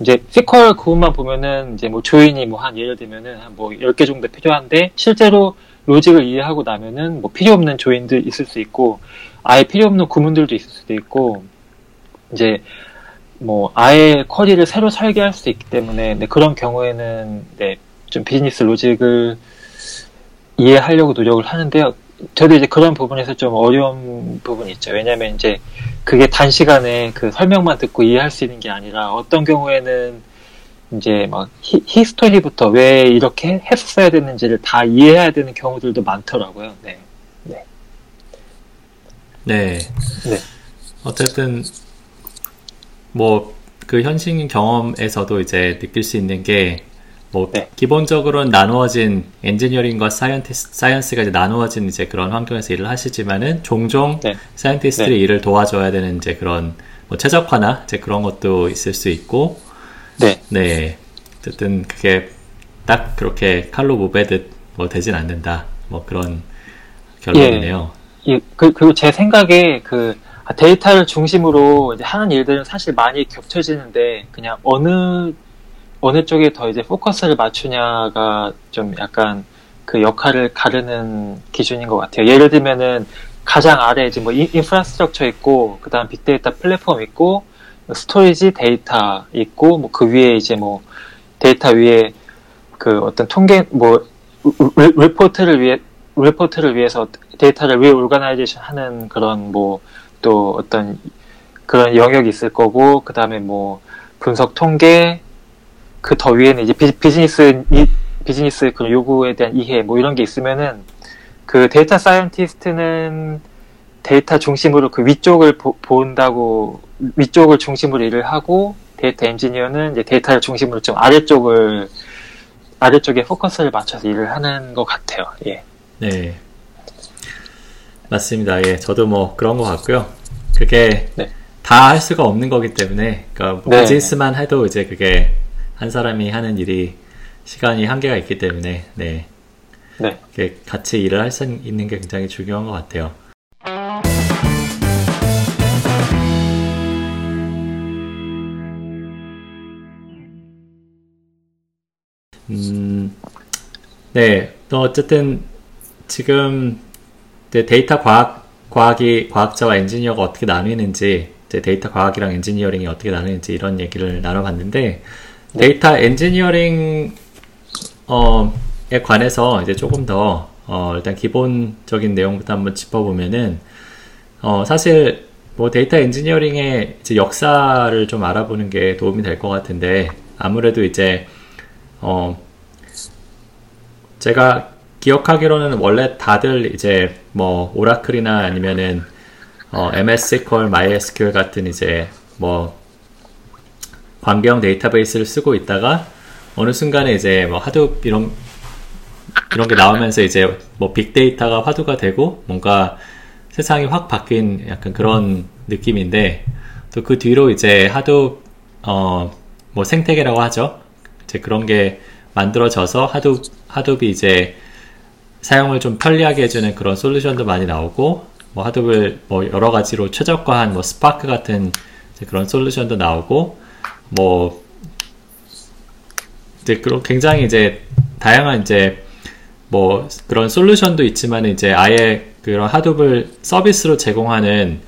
S3: 이제 SQL 그것만 보면은 이제 뭐 조인이 뭐 한 예를 들면은 한 뭐 10개 정도 필요한데 실제로 로직을 이해하고 나면은 뭐 필요 없는 조인들 있을 수 있고 아예 필요 없는 구문들도 있을 수도 있고 이제 뭐 아예 쿼리를 새로 설계할 수 있기 때문에 네, 그런 경우에는 네, 좀 비즈니스 로직을 이해하려고 노력을 하는데요. 저도 이제 그런 부분에서 좀 어려운 부분이 있죠. 왜냐하면 이제 그게 단시간에 그 설명만 듣고 이해할 수 있는 게 아니라 어떤 경우에는 이제 막 히, 히스토리부터 왜 이렇게 했었어야 되는지를 다 이해해야 되는 경우들도 많더라고요. 네. 네.
S1: 네. 네. 어쨌든 뭐 그 현실 경험에서도 이제 느낄 수 있는 게 뭐 네. 기본적으로는 나누어진 엔지니어링과 scientis, science가 이제 나누어진 이제 그런 환경에서 일을 하시지만은 종종 네. scientist의 네. 일을 도와줘야 되는 이제 그런 뭐 최적화나 이제 그런 것도 있을 수 있고 네. 네. 어쨌든 그게 딱 그렇게 칼로 무 베듯 뭐 되진 않는다. 뭐 그런 결론이네요.
S3: 예. 예. 그, 그리고 제 생각에 그 데이터를 중심으로 이제 하는 일들은 사실 많이 겹쳐지는데 그냥 어느 어느 쪽에 더 이제 포커스를 맞추냐가 좀 약간 그 역할을 가르는 기준인 것 같아요. 예를 들면은 가장 아래 이제 뭐 infrastructure 있고 그다음 빅데이터 플랫폼 있고 storage 데이터 있고 뭐 그 위에 이제 뭐 데이터 위에 그 어떤 통계 뭐 리포트를 위해 리포트를 위해서 데이터를 위 organization 하는 그런 뭐 또 어떤 그런 영역이 있을 거고 그 다음에 뭐 분석 통계 그 더 위에는 이제 비,즈 니스 비즈니스 그 요구에 대한 이해 뭐 이런 게 있으면은 그 데이터 scientist는 데이터 중심으로 그 위쪽을 보, 본다고 위쪽을 중심으로 일을 하고 데이터 엔지니어는 이제 데이터를 중심으로 좀 아래쪽을 아래쪽에 포커스를 맞춰서 일을 하는 것 같아요. 예. 네.
S1: 맞습니다. 예. 저도 뭐 그런 것 같고요. 그게 네. 다할 수가 없는 거기 때문에 그러니까 뭐 네. 비즈니스만 해도 이제 그게 한 사람이 하는 일이 시간이 한계가 있기 때문에 네, 네. 같이 일을 할 수 있는 게 굉장히 중요한 것 같아요. 음, 네, 또 어쨌든 지금 데이터 과학 과학이 과학자와 엔지니어가 어떻게 나뉘는지 데이터 과학이랑 엔지니어링이 어떻게 나뉘는지 이런 얘기를 나눠봤는데 데이터 엔지니어링 어,에 관해서 이제 조금 더 어, 일단 기본적인 내용부터 한번 짚어보면은 어, 사실 뭐 데이터 엔지니어링의 이제 역사를 좀 알아보는 게 도움이 될 것 같은데 아무래도 이제 어, 제가 기억하기로는 원래 다들 이제 뭐 오라클이나 아니면은 어, MS SQL, MySQL 같은 이제 뭐 관계형 데이터베이스를 쓰고 있다가 어느 순간에 이제 뭐 하도 이런 이런 게 나오면서 이제 뭐 빅데이터가 화두가 되고 뭔가 세상이 확 바뀐 약간 그런 느낌인데 또 그 뒤로 이제 하도 어 뭐 생태계라고 하죠. 이제 그런 게 만들어져서 하도 하도비 이제 사용을 좀 편리하게 해주는 그런 솔루션도 많이 나오고 뭐 하드블 뭐 여러 가지로 최적화한 뭐 스파크 같은 그런 솔루션도 나오고 뭐 이제 그런 굉장히 이제 다양한 이제 뭐 그런 솔루션도 있지만 이제 아예 그런 하드블 서비스로 제공하는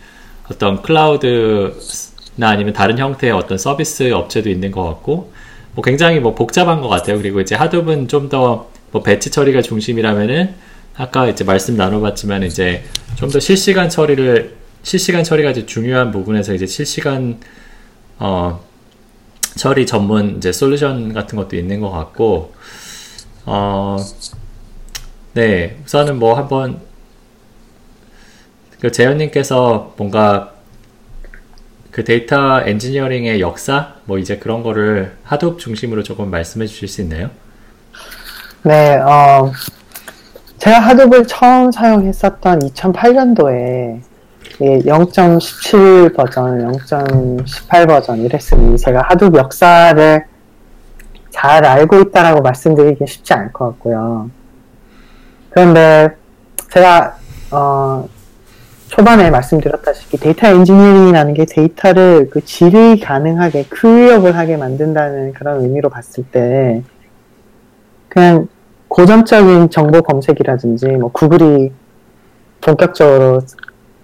S1: 어떤 클라우드나 아니면 다른 형태의 어떤 서비스 업체도 있는 것 같고 뭐 굉장히 뭐 복잡한 것 같아요. 그리고 이제 하드블은 좀 더 뭐 배치 처리가 중심이라면은 아까 이제 말씀 나눠봤지만 이제 좀 더 실시간 처리를 실시간 처리가 이제 중요한 부분에서 이제 실시간 어 처리 전문 이제 솔루션 같은 것도 있는 것 같고 어 네, 우선은 뭐 한번 그 재현님께서 뭔가 그 데이터 엔지니어링의 역사 뭐 이제 그런 거를 하둡 중심으로 조금 말씀해 주실 수 있나요?
S2: 네, 어, 제가 하둡을 처음 사용했었던 2008년도에 0.17 버전, 0.18 버전 이랬으니 제가 하둡 역사를 잘 알고 있다라고 말씀드리기 쉽지 않을 것 같고요. 그런데 제가 어, 초반에 말씀드렸다시피 데이터 엔지니어링이라는 게 데이터를 그 질의 가능하게 clean up을 하게 만든다는 그런 의미로 봤을 때 그냥 고전적인 정보 검색이라든지 뭐 구글이 본격적으로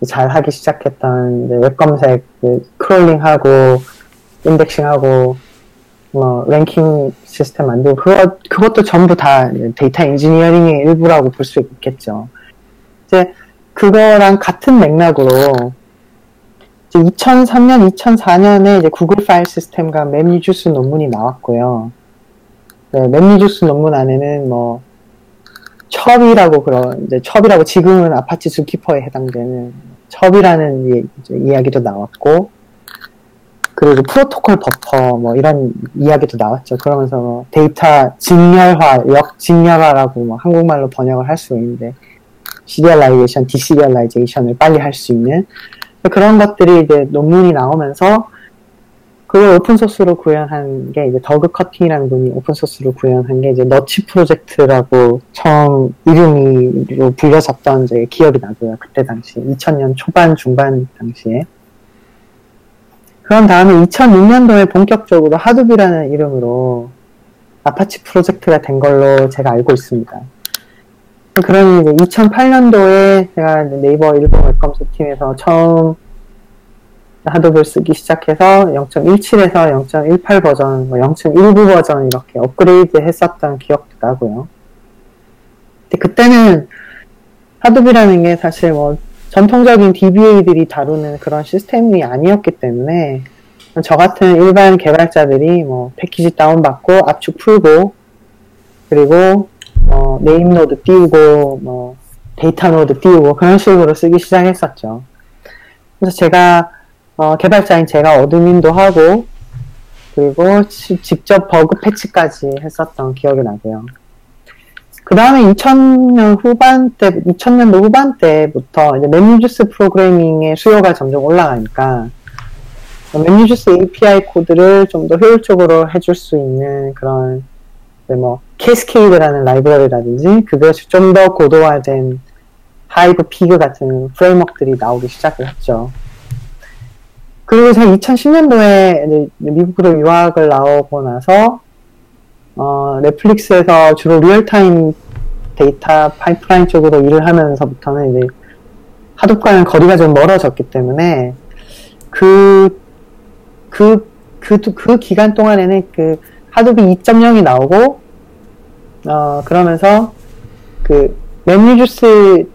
S2: 잘 하기 시작했던 웹 검색, 그 crawling하고 indexing하고 뭐 랭킹 시스템 만들고 그것 그것도 전부 다 데이터 엔지니어링의 일부라고 볼 수 있겠죠. 이제 그거랑 같은 맥락으로 이제 2003년, 2004년에 이제 구글 파일 시스템과 MapReduce 논문이 나왔고요. 네, MapReduce 논문 안에는 뭐 Chubby라고 그런 이제 Chubby라고 지금은 Apache ZooKeeper에 해당되는 Chubby라는 이, 이야기도 나왔고 그리고 Protocol Buffer 뭐 이런 이야기도 나왔죠. 그러면서 뭐 데이터 직렬화, 역직렬화라고 뭐 한국말로 번역을 할 수 있는데 serialization, deserialization을 빨리 할 수 있는 그런 것들이 이제 논문이 나오면서 그걸 open source로 구현한 게 이제 더그 커팅이라는 분이 open source로 구현한 게 이제 Nutch 프로젝트라고 처음 이름이로 불려졌던 이제 기억이 나고요. 그때 당시 2000년 초반 중반 당시에 그런 다음에 2006년도에 본격적으로 Hadoop이라는 이름으로 아파치 프로젝트가 된 걸로 제가 알고 있습니다. 그러니 이제 2008년도에 제가 네이버 일본 웹검색 팀에서 처음 하둡을 쓰기 시작해서 0.17에서 0.18 버전, 뭐 0.19 버전 이렇게 업그레이드 했었던 기억도 나고요. 근데 그때는 하둡이라는 게 사실 뭐 전통적인 DBA들이 다루는 그런 시스템이 아니었기 때문에 저 같은 일반 개발자들이 뭐 패키지 다운받고 압축 풀고 그리고 어, name node 띄우고 뭐 data node 띄우고 그런 식으로 쓰기 시작했었죠. 그래서 제가 어, 개발자인 제가 admin도 하고 그리고 시, 직접 버그 patch까지 했었던 기억이 나고요. 그 다음에 2000년 후반 때, 2000년도 후반 때부터 이제 MapReduce 프로그래밍의 수요가 점점 올라가니까 MapReduce API 코드를 좀 더 효율적으로 해줄 수 있는 그런 뭐 Cascade라는 라이브러리라든지 그것이 좀 더 고도화된 Hive Pig 같은 framework들이 나오기 시작을 했죠. 그리고 제가 2010년도에 미국으로 유학을 나오고 나서 어, 넷플릭스에서 주로 real-time 데이터 파이프라인 쪽으로 일을 하면서부터는 이제 Hadoop과는 거리가 좀 멀어졌기 때문에 그, 그, 그, 그 기간 동안에는 그 Hadoop이 2.0이 나오고, 어, 그러면서 그 MapReduce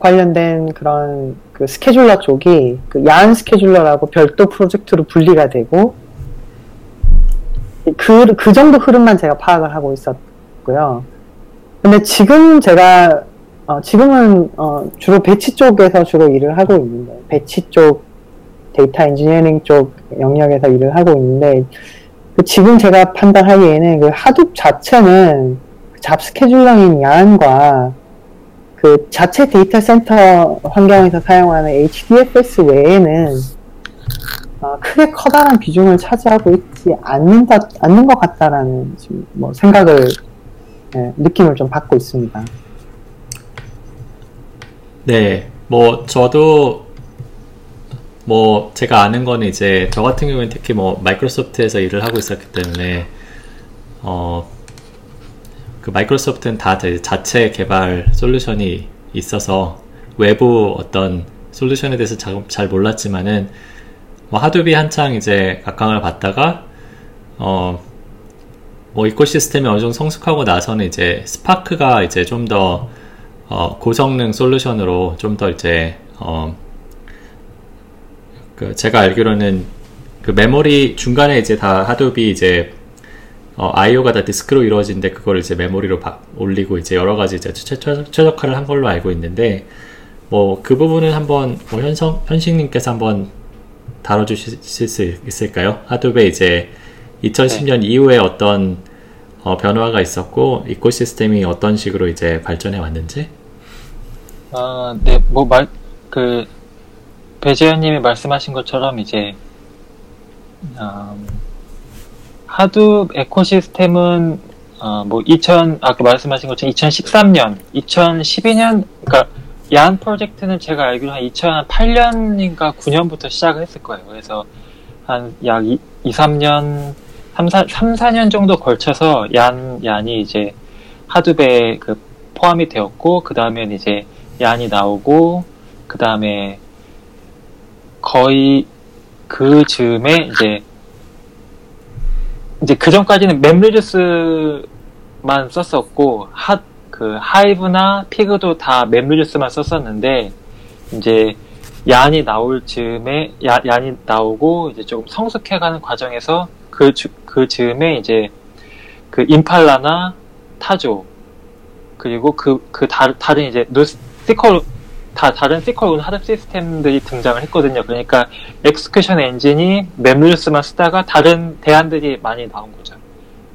S2: 관련된 그런 그 scheduler 쪽이 그 YARN scheduler라고 별도 프로젝트로 분리가 되고, 그, 그 정도 흐름만 제가 파악을 하고 있었고요. 근데 지금 제가, 어, 지금은, 어, 주로 batch 쪽에서 주로 일을 하고 있는데, batch 쪽, 데이터 엔지니어링 쪽 영역에서 일을 하고 있는데, 그 지금 제가 판단하기에는 그 Hadoop 자체는 job scheduler인 YARN과 그 자체 데이터 센터 환경에서 사용하는 HDFS 외에는 어, 크게 커다란 비중을 차지하고 있지 않는다, 않는 것 같다라는 뭐 생각을 예, 느낌을 좀 받고 있습니다.
S1: 네, 뭐 저도 뭐 제가 아는 거는 이제 저 같은 경우는 특히 뭐 마이크로소프트에서 일을 하고 있었기 때문에 어 그 마이크로소프트는 다 자체 개발 솔루션이 있어서 외부 어떤 솔루션에 대해서 잘, 잘 몰랐지만은 뭐 하두비 한창 이제 각광을 받다가 어 뭐 이코시스템이 어느 정도 성숙하고 나서는 이제 스파크가 이제 좀더 어, 고성능 솔루션으로 좀 더 이제 어, 그 제가 알기로는 그 메모리 중간에 이제 다 하드비 이제 어, I/O가 다 디스크로 이루어진데 그걸 이제 메모리로 바, 올리고 이제 여러 가지 이제 최, 적화를 한 걸로 알고 있는데 뭐 그 부분은 한번 뭐 현성 현식님께서 한번 다뤄주실 수 있을까요? 하드베 이제 2010년 네. 이후에 어떤 어, 변화가 있었고 이코시스템이 어떤 식으로 이제 발전해 왔는지?
S3: 아, 네, 뭐 말, 그, 배재현님이 말씀하신 것처럼 이제, 음, 하두 에코시스템은, 어, 뭐, 2000, 아까 말씀하신 것처럼 2013년, 2012년, 그니까, 야한 프로젝트는 제가 알기로 한 2008년인가 9년부터 시작을 했을 거예요. 그래서 한 약 2, 2 3년, 3, 4, 3, 4년 정도 걸쳐서 얀, 얀이 이제 하드베에 그 포함이 되었고, 그 다음엔 이제 얀이 나오고 그 다음에 거의 그 즈음에 이제 이제 그 전까지는 맵리듀스만 썼었고 핫 그 하이브나 피그도 다 맵리듀스만 썼었는데 이제 YARN이 나올 즈음에 야, YARN이 나오고 이제 조금 성숙해가는 과정에서 그, 그 즈음에 이제 그 Impala나 Tajo 그리고 그, 그 다, 다른 이제 No, SQL 다 다른 SQL on Hadoop 시스템들이 등장을 했거든요. 그러니까 execution 엔진이 MapReduce만 쓰다가 다른 대안들이 많이 나온 거죠.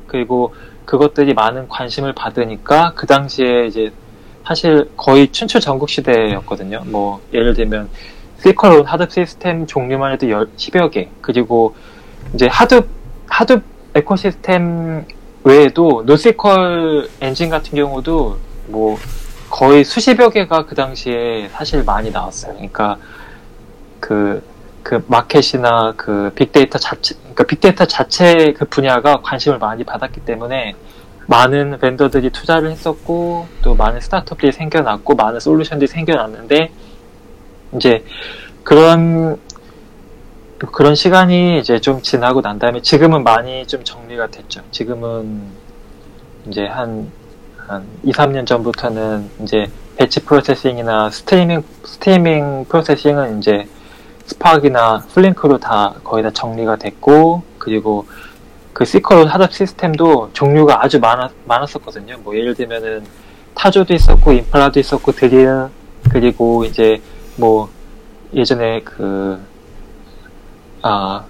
S3: 그리고 그것들이 많은 관심을 받으니까 그 당시에 이제 사실 거의 춘추 전국 시대였거든요. 뭐 예를 들면 SQL on Hadoop 시스템 종류만 해도 10여 개 그리고 이제 Hadoop Hadoop ecosystem 외에도 NoSQL 엔진 같은 경우도 뭐 거의 수십여 개가 그 당시에 사실 많이 나왔어요. 그러니까 그, 그 마켓이나 그 빅데이터 자체, 그러니까 빅데이터 자체 그 분야가 관심을 많이 받았기 때문에 많은 vendor들이 투자를 했었고 또 많은 스타트업들이 생겨났고 많은 솔루션들이 생겨났는데 이제 그런 그런 시간이 이제 좀 지나고 난 다음에 지금은 많이 좀 정리가 됐죠. 지금은 이제 한 한 2, 3년 전부터는 이제 batch processing이나 streaming, streaming processing은 이제 Spark나 Flink로 다 거의 다 정리가 됐고, 그리고 그 SQL on Hadoop 시스템도 종류가 아주 많았, 많았었거든요. 뭐 예를 들면은 Tajo도 있었고, Impala도 있었고, Drill은, 그리고 이제 뭐 예전에 그, 아,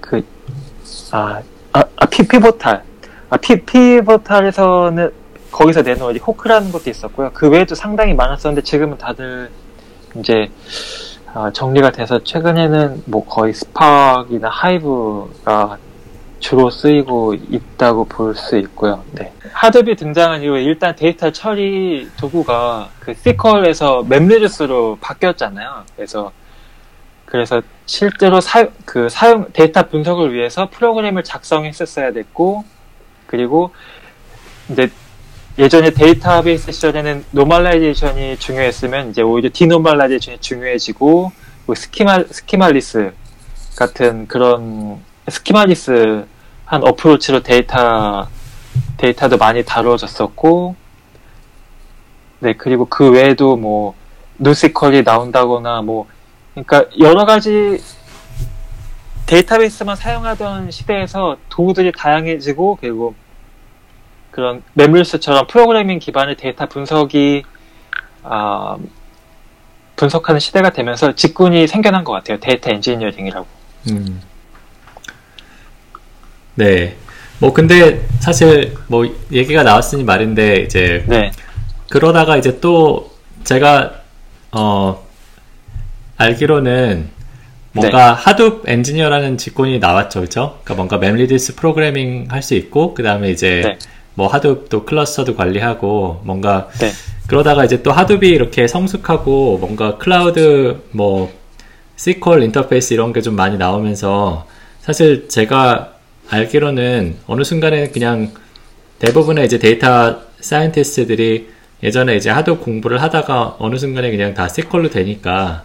S3: 그, 아, 아, 아 피, Pivotal. 아, 피, Pivotal에서는 거기서 내놓은 HAWQ라는 것도 있었고요. 그 외에도 상당히 많았었는데 지금은 다들 이제 어, 정리가 돼서 최근에는 뭐 거의 Spark나 Hive가 주로 쓰이고 있다고 볼 수 있고요. 네. Hadoop이 등장한 이후에 일단 데이터 처리 도구가 그 SQL에서 MapReduce로 바뀌었잖아요. 그래서 그래서 실제로 사, 그 사용 데이터 분석을 위해서 프로그램을 작성했었어야 됐고 그리고 이제 예전에 데이터베이스 시절에는 normalization이 중요했으면 이제 오히려 denormalization이 중요해지고 뭐 schema schemaless 같은 그런 schemaless 한 approach로 데이터 데이터도 많이 다루어졌었고 네 그리고 그 외에도 뭐 NoSQL이 나온다거나 뭐 그러니까 여러 가지 데이터베이스만 사용하던 시대에서 도구들이 다양해지고 그리고 그런 MapReduce처럼 프로그래밍 기반의 데이터 분석이 어, 분석하는 시대가 되면서 직군이 생겨난 것 같아요. 데이터 engineering이라고. 음.
S1: 네. 뭐 근데 사실 뭐 얘기가 나왔으니 말인데 이제 네. 그러다가 이제 또 제가 어 알기로는 뭔가 네. Hadoop 엔지니어라는 직군이 나왔죠, 그죠? 그러니까 뭔가 MapReduce 프로그래밍 할 수 있고 그 다음에 이제 네. 뭐 하드도 클러스터도 관리하고 뭔가 네. 그러다가 이제 또 Hadoop이 이렇게 성숙하고 뭔가 클라우드 뭐 SQL 인터페이스 이런 게 좀 많이 나오면서 사실 제가 알기로는 어느 순간에 그냥 대부분의 이제 data scientist들이 예전에 이제 Hadoop 공부를 하다가 어느 순간에 그냥 다 SQL로 되니까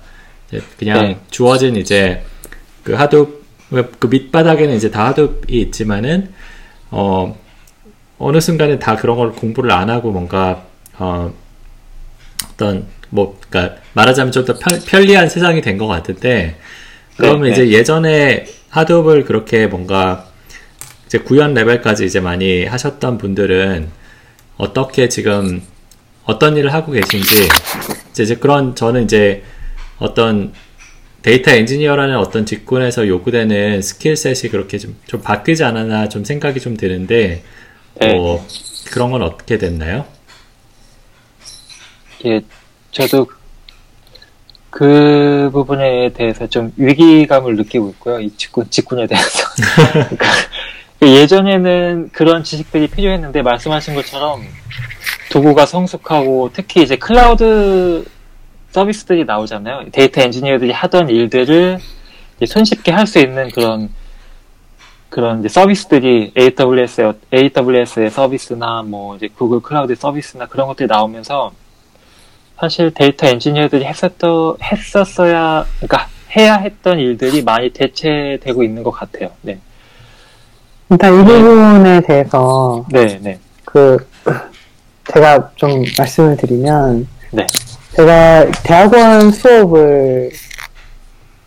S1: 그냥 네. 주어진 이제 그 Hadoop 그 밑바닥에는 이제 다 하도이 있지만은 어 어느 순간에 다 그런 걸 공부를 안 하고 뭔가 어 어떤 뭐 그러니까 말하자면 좀 더 편리한 세상이 된 것 같은데 그러면 네, 이제 네. 예전에 하드업을 그렇게 뭔가 이제 구현 레벨까지 이제 많이 하셨던 분들은 어떻게 지금 어떤 일을 하고 계신지 이제 그런 저는 이제 어떤 데이터 엔지니어라는 어떤 직군에서 요구되는 skill set이 그렇게 좀, 좀 바뀌지 않았나 좀 생각이 좀 드는데 네. 뭐 그런 건 어떻게 됐나요?
S3: 예, 저도 그 부분에 대해서 좀 위기감을 느끼고 있고요. 이 직군, 직군에 대해서. 그러니까 예전에는 그런 지식들이 필요했는데 말씀하신 것처럼 도구가 성숙하고 특히 이제 클라우드 서비스들이 나오잖아요. 데이터 엔지니어들이 하던 일들을 손쉽게 할 수 있는 그런 그런 이제 서비스들이 AWS AWS의 서비스나 뭐 이제 구글 클라우드 서비스나 그런 것들이 나오면서 사실 데이터 엔지니어들이 했었던 했었어야 그러니까 해야 했던 일들이 많이 대체되고 있는 것 같아요. 네.
S2: 일단 이 부분에 대해서
S3: 네, 네.
S2: 그 제가 좀 말씀을 드리면
S3: 네.
S2: 제가 대학원 수업을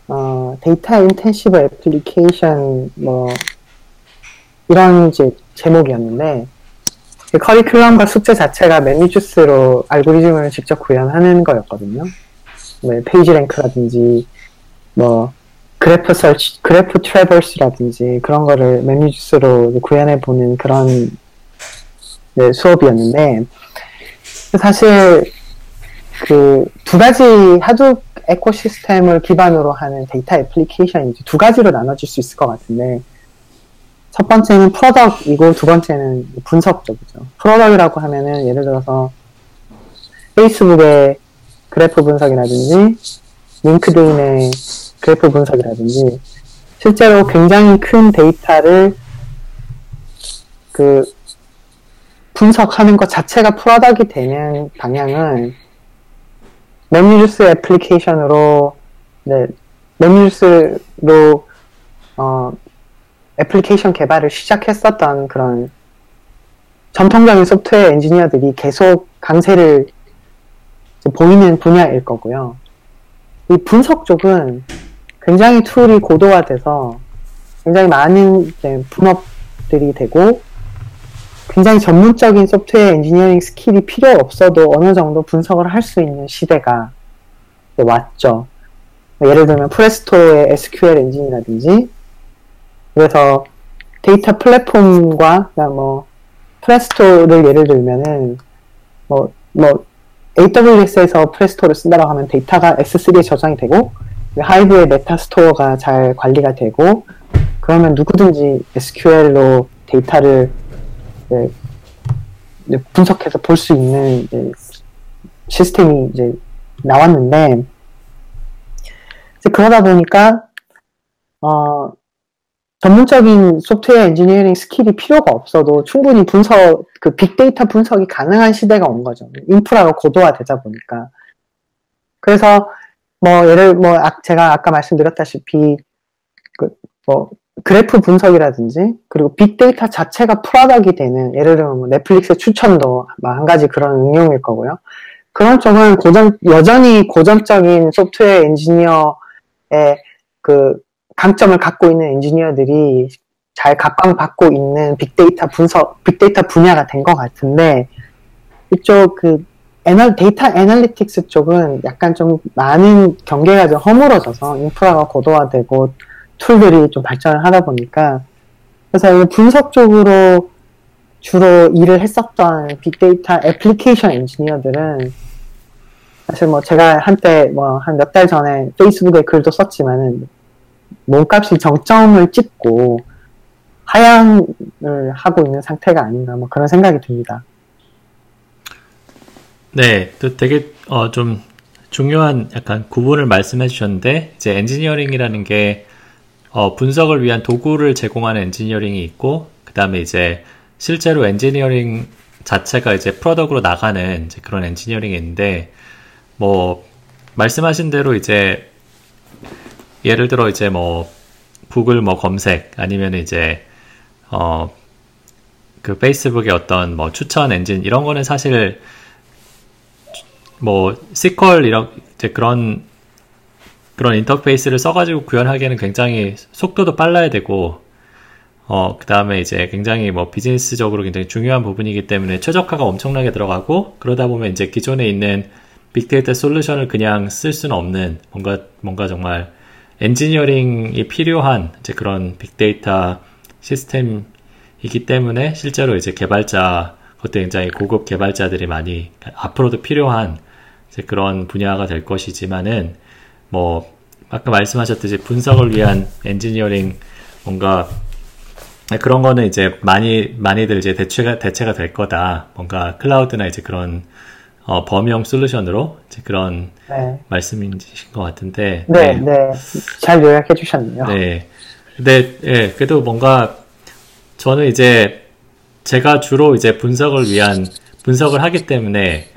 S2: 어, data intensive application 뭐 이런 이제 제목이었는데 그 커리큘럼과 숙제 자체가 매니주스로 알고리즘을 직접 구현하는 거였거든요. 뭐 PageRank라든지 뭐 graph search, graph traverse라든지 그런 거를 매니주스로 구현해 보는 그런 네, 수업이었는데 사실 그 두 가지 Hadoop ecosystem을 기반으로 하는 데이터 애플리케이션이 두 가지로 나눠질 수 있을 것 같은데 첫 번째는 product이고 두 번째는 분석 쪽이죠. product이라고 하면은 예를 들어서 페이스북의 그래프 분석이라든지 링크드인의 그래프 분석이라든지 실제로 굉장히 큰 데이터를 그 분석하는 것 자체가 product이 되는 방향은 MapReduce 애플리케이션으로 네, MapReduce로 어, 애플리케이션 개발을 시작했었던 그런 전통적인 소프트웨어 엔지니어들이 계속 강세를 보이는 분야일 거고요. 이 분석 쪽은 굉장히 tool이 고도화돼서 굉장히 많은 분업들이 되고 굉장히 전문적인 소프트웨어 엔지니어링 skill이 필요 없어도 어느 정도 분석을 할 수 있는 시대가 왔죠. 예를 들면 Presto의 SQL 엔진이라든지 그래서 데이터 플랫폼과 뭐 Presto를 예를 들면은 뭐, 뭐 AWS에서 Presto를 쓴다고 하면 데이터가 S3에 저장이 되고 Hive의 metastore가 잘 관리가 되고 그러면 누구든지 SQL로 데이터를 이제 분석해서 볼 수 있는 시스템이 이제 나왔는데 그러다 보니까 어 전문적인 소프트웨어 엔지니어링 skill이 필요가 없어도 충분히 분석, 그 빅데이터 분석이 가능한 시대가 온 거죠. 인프라가 고도화되다 보니까. 그래서 뭐 예를 뭐 제가 아까 말씀드렸다시피 그 뭐 그래프 분석이라든지 그리고 빅데이터 자체가 product이 되는 예를 들면 뭐 넷플릭스 추천도 한 가지 그런 응용일 거고요. 그런 쪽은 고전 여전히 고전적인 소프트웨어 엔지니어의 그 강점을 갖고 있는 엔지니어들이 잘 각광받고 있는 빅데이터 분석, 빅데이터 분야가 된 것 같은데, 이쪽 그 anal, data analytics 쪽은 약간 좀 많은 경계가 좀 허물어져서 인프라가 고도화되고 tool들이 좀 발전을 하다 보니까 그래서 분석 쪽으로 주로 일을 했었던 빅데이터 애플리케이션 엔지니어들은 사실 뭐 제가 한때 뭐 한 몇 달 전에 페이스북에 글도 썼지만은 몸값이 정점을 찍고 하향을 하고 있는 상태가 아닌가 뭐 그런 생각이 듭니다.
S1: 네, 또 되게 어, 좀 중요한 약간 구분을 말씀해 주셨는데 이제 엔지니어링이라는 게 어, 분석을 위한 도구를 제공하는 엔지니어링이 있고 그 다음에 이제 실제로 엔지니어링 자체가 이제 product으로 나가는 이제 그런 엔지니어링이 있는데 뭐 말씀하신 대로 이제 예를 들어 이제 뭐 구글 뭐 검색 아니면 이제 어 그 페이스북의 어떤 뭐 추천 엔진 이런 거는 사실 뭐 SQL 이런 이제 그런 그런 인터페이스를 써가지고 구현하기에는 굉장히 속도도 빨라야 되고 어, 그 다음에 이제 굉장히 뭐 비즈니스적으로 굉장히 중요한 부분이기 때문에 최적화가 엄청나게 들어가고 그러다 보면 이제 기존에 있는 빅데이터 솔루션을 그냥 쓸 수는 없는 뭔가, 뭔가 정말 엔지니어링이 필요한 이제 그런 빅데이터 시스템이기 때문에 실제로 이제 개발자, 그것도 굉장히 고급 개발자들이 많이 앞으로도 필요한 이제 그런 분야가 될 것이지만은 뭐 아까 말씀하셨듯이 분석을 위한 엔지니어링 뭔가 그런 거는 이제 많이 많이들 이제 대체가 대체가 될 거다. 뭔가 클라우드나 이제 그런 어, 범용 솔루션으로 이제 그런 네. 말씀이신 것 같은데.
S2: 네, 네, 네. 잘 요약해 주셨네요.
S1: 네. 근데 예, 그래도 뭔가 저는 이제 제가 주로 이제 분석을 위한 분석을 하기 때문에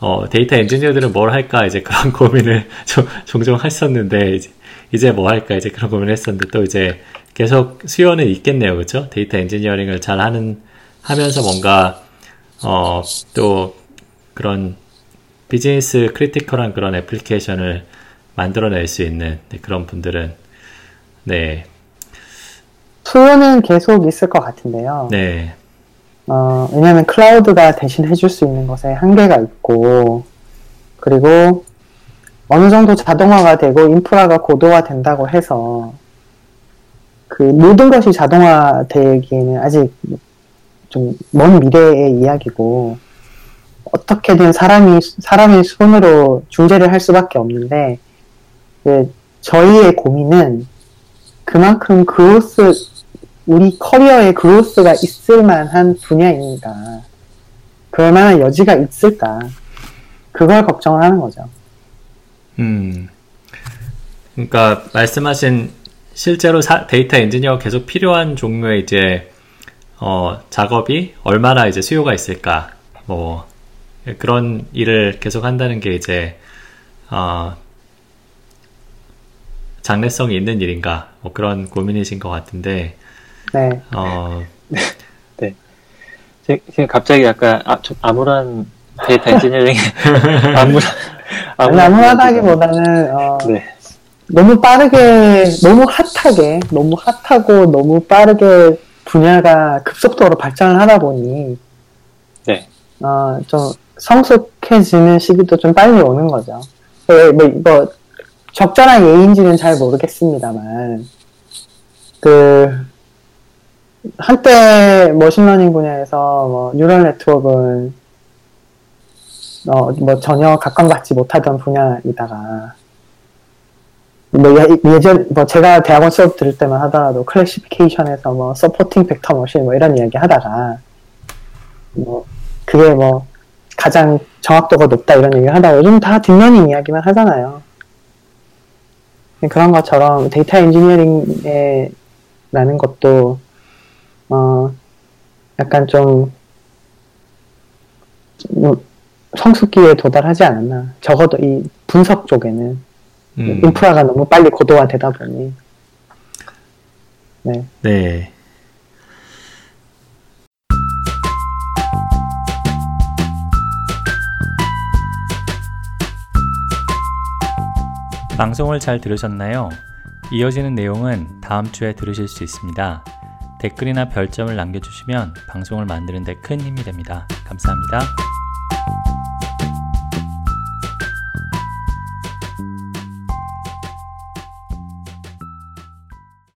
S1: 어, 데이터 엔지니어들은 뭘 할까 이제 그런 고민을 좀, 종종 했었는데 이제, 이제 뭐 할까 이제 그런 고민을 했었는데 또 이제 계속 수요는 있겠네요, 그렇죠? 데이터 엔지니어링을 잘 하는 하면서 뭔가 어, 또 그런 business critical한 그런 애플리케이션을 만들어낼 수 있는 네, 그런 분들은 네
S2: 수요는 계속 있을 것 같은데요. 네. 어, 왜냐하면 클라우드가 대신 해줄 수 있는 것에 한계가 있고 그리고 어느 정도 자동화가 되고 인프라가 고도화 된다고 해서 그 모든 것이 자동화되기에는 아직 좀 먼 미래의 이야기고 어떻게든 사람이 사람의 손으로 중재를 할 수밖에 없는데 그 저희의 고민은 그만큼 그로스 우리 커리어에 그로스가 있을 만한 분야입니다. 그럴 만한 여지가 있을까? 그걸 걱정을 하는 거죠.
S1: 음. 그러니까 말씀하신 실제로 사, 데이터 엔지니어 계속 필요한 종류의 이제 어, 작업이 얼마나 이제 수요가 있을까 뭐 그런 일을 계속 한다는 게 이제 어, 장래성이 있는 일인가 뭐 그런 고민이신 것 같은데 네. 어,
S3: 네. 지금 갑자기 약간 아, 좀 암울한 데이터 엔지니어링 암울한
S2: 암울하다기보다는 어, 네. 너무 빠르게, 너무 핫하게, 너무 핫하고 너무 빠르게 분야가 급속도로 발전을 하다 보니, 네. 어, 좀 성숙해지는 시기도 좀 빨리 오는 거죠. 뭐, 뭐, 뭐 적절한 예인지는 잘 모르겠습니다만, 그, 한때 machine learning 분야에서 뭐 neural network는 어, 뭐 전혀 각광받지 못하던 분야이다가 뭐 예, 전 뭐 제가 대학원 수업 들을 때만 하더라도 classification에서 뭐 supporting vector machine 뭐 이런 이야기 하다가 뭐 그게 뭐 가장 정확도가 높다 이런 얘기 하다가 요즘 다 뒷면인 이야기만 하잖아요. 그런 것처럼 데이터 엔지니어링에 라는 것도 어 약간 좀 뭐, 성숙기에 도달하지 않았나. 적어도 이 분석 쪽에는 음. 인프라가 너무 빨리 고도화되다 보니. 네. 네.
S1: 방송을 잘 들으셨나요? 이어지는 내용은 다음 주에 들으실 수 있습니다. 댓글이나 별점을 남겨주시면 방송을 만드는 데 큰 힘이 됩니다. 감사합니다.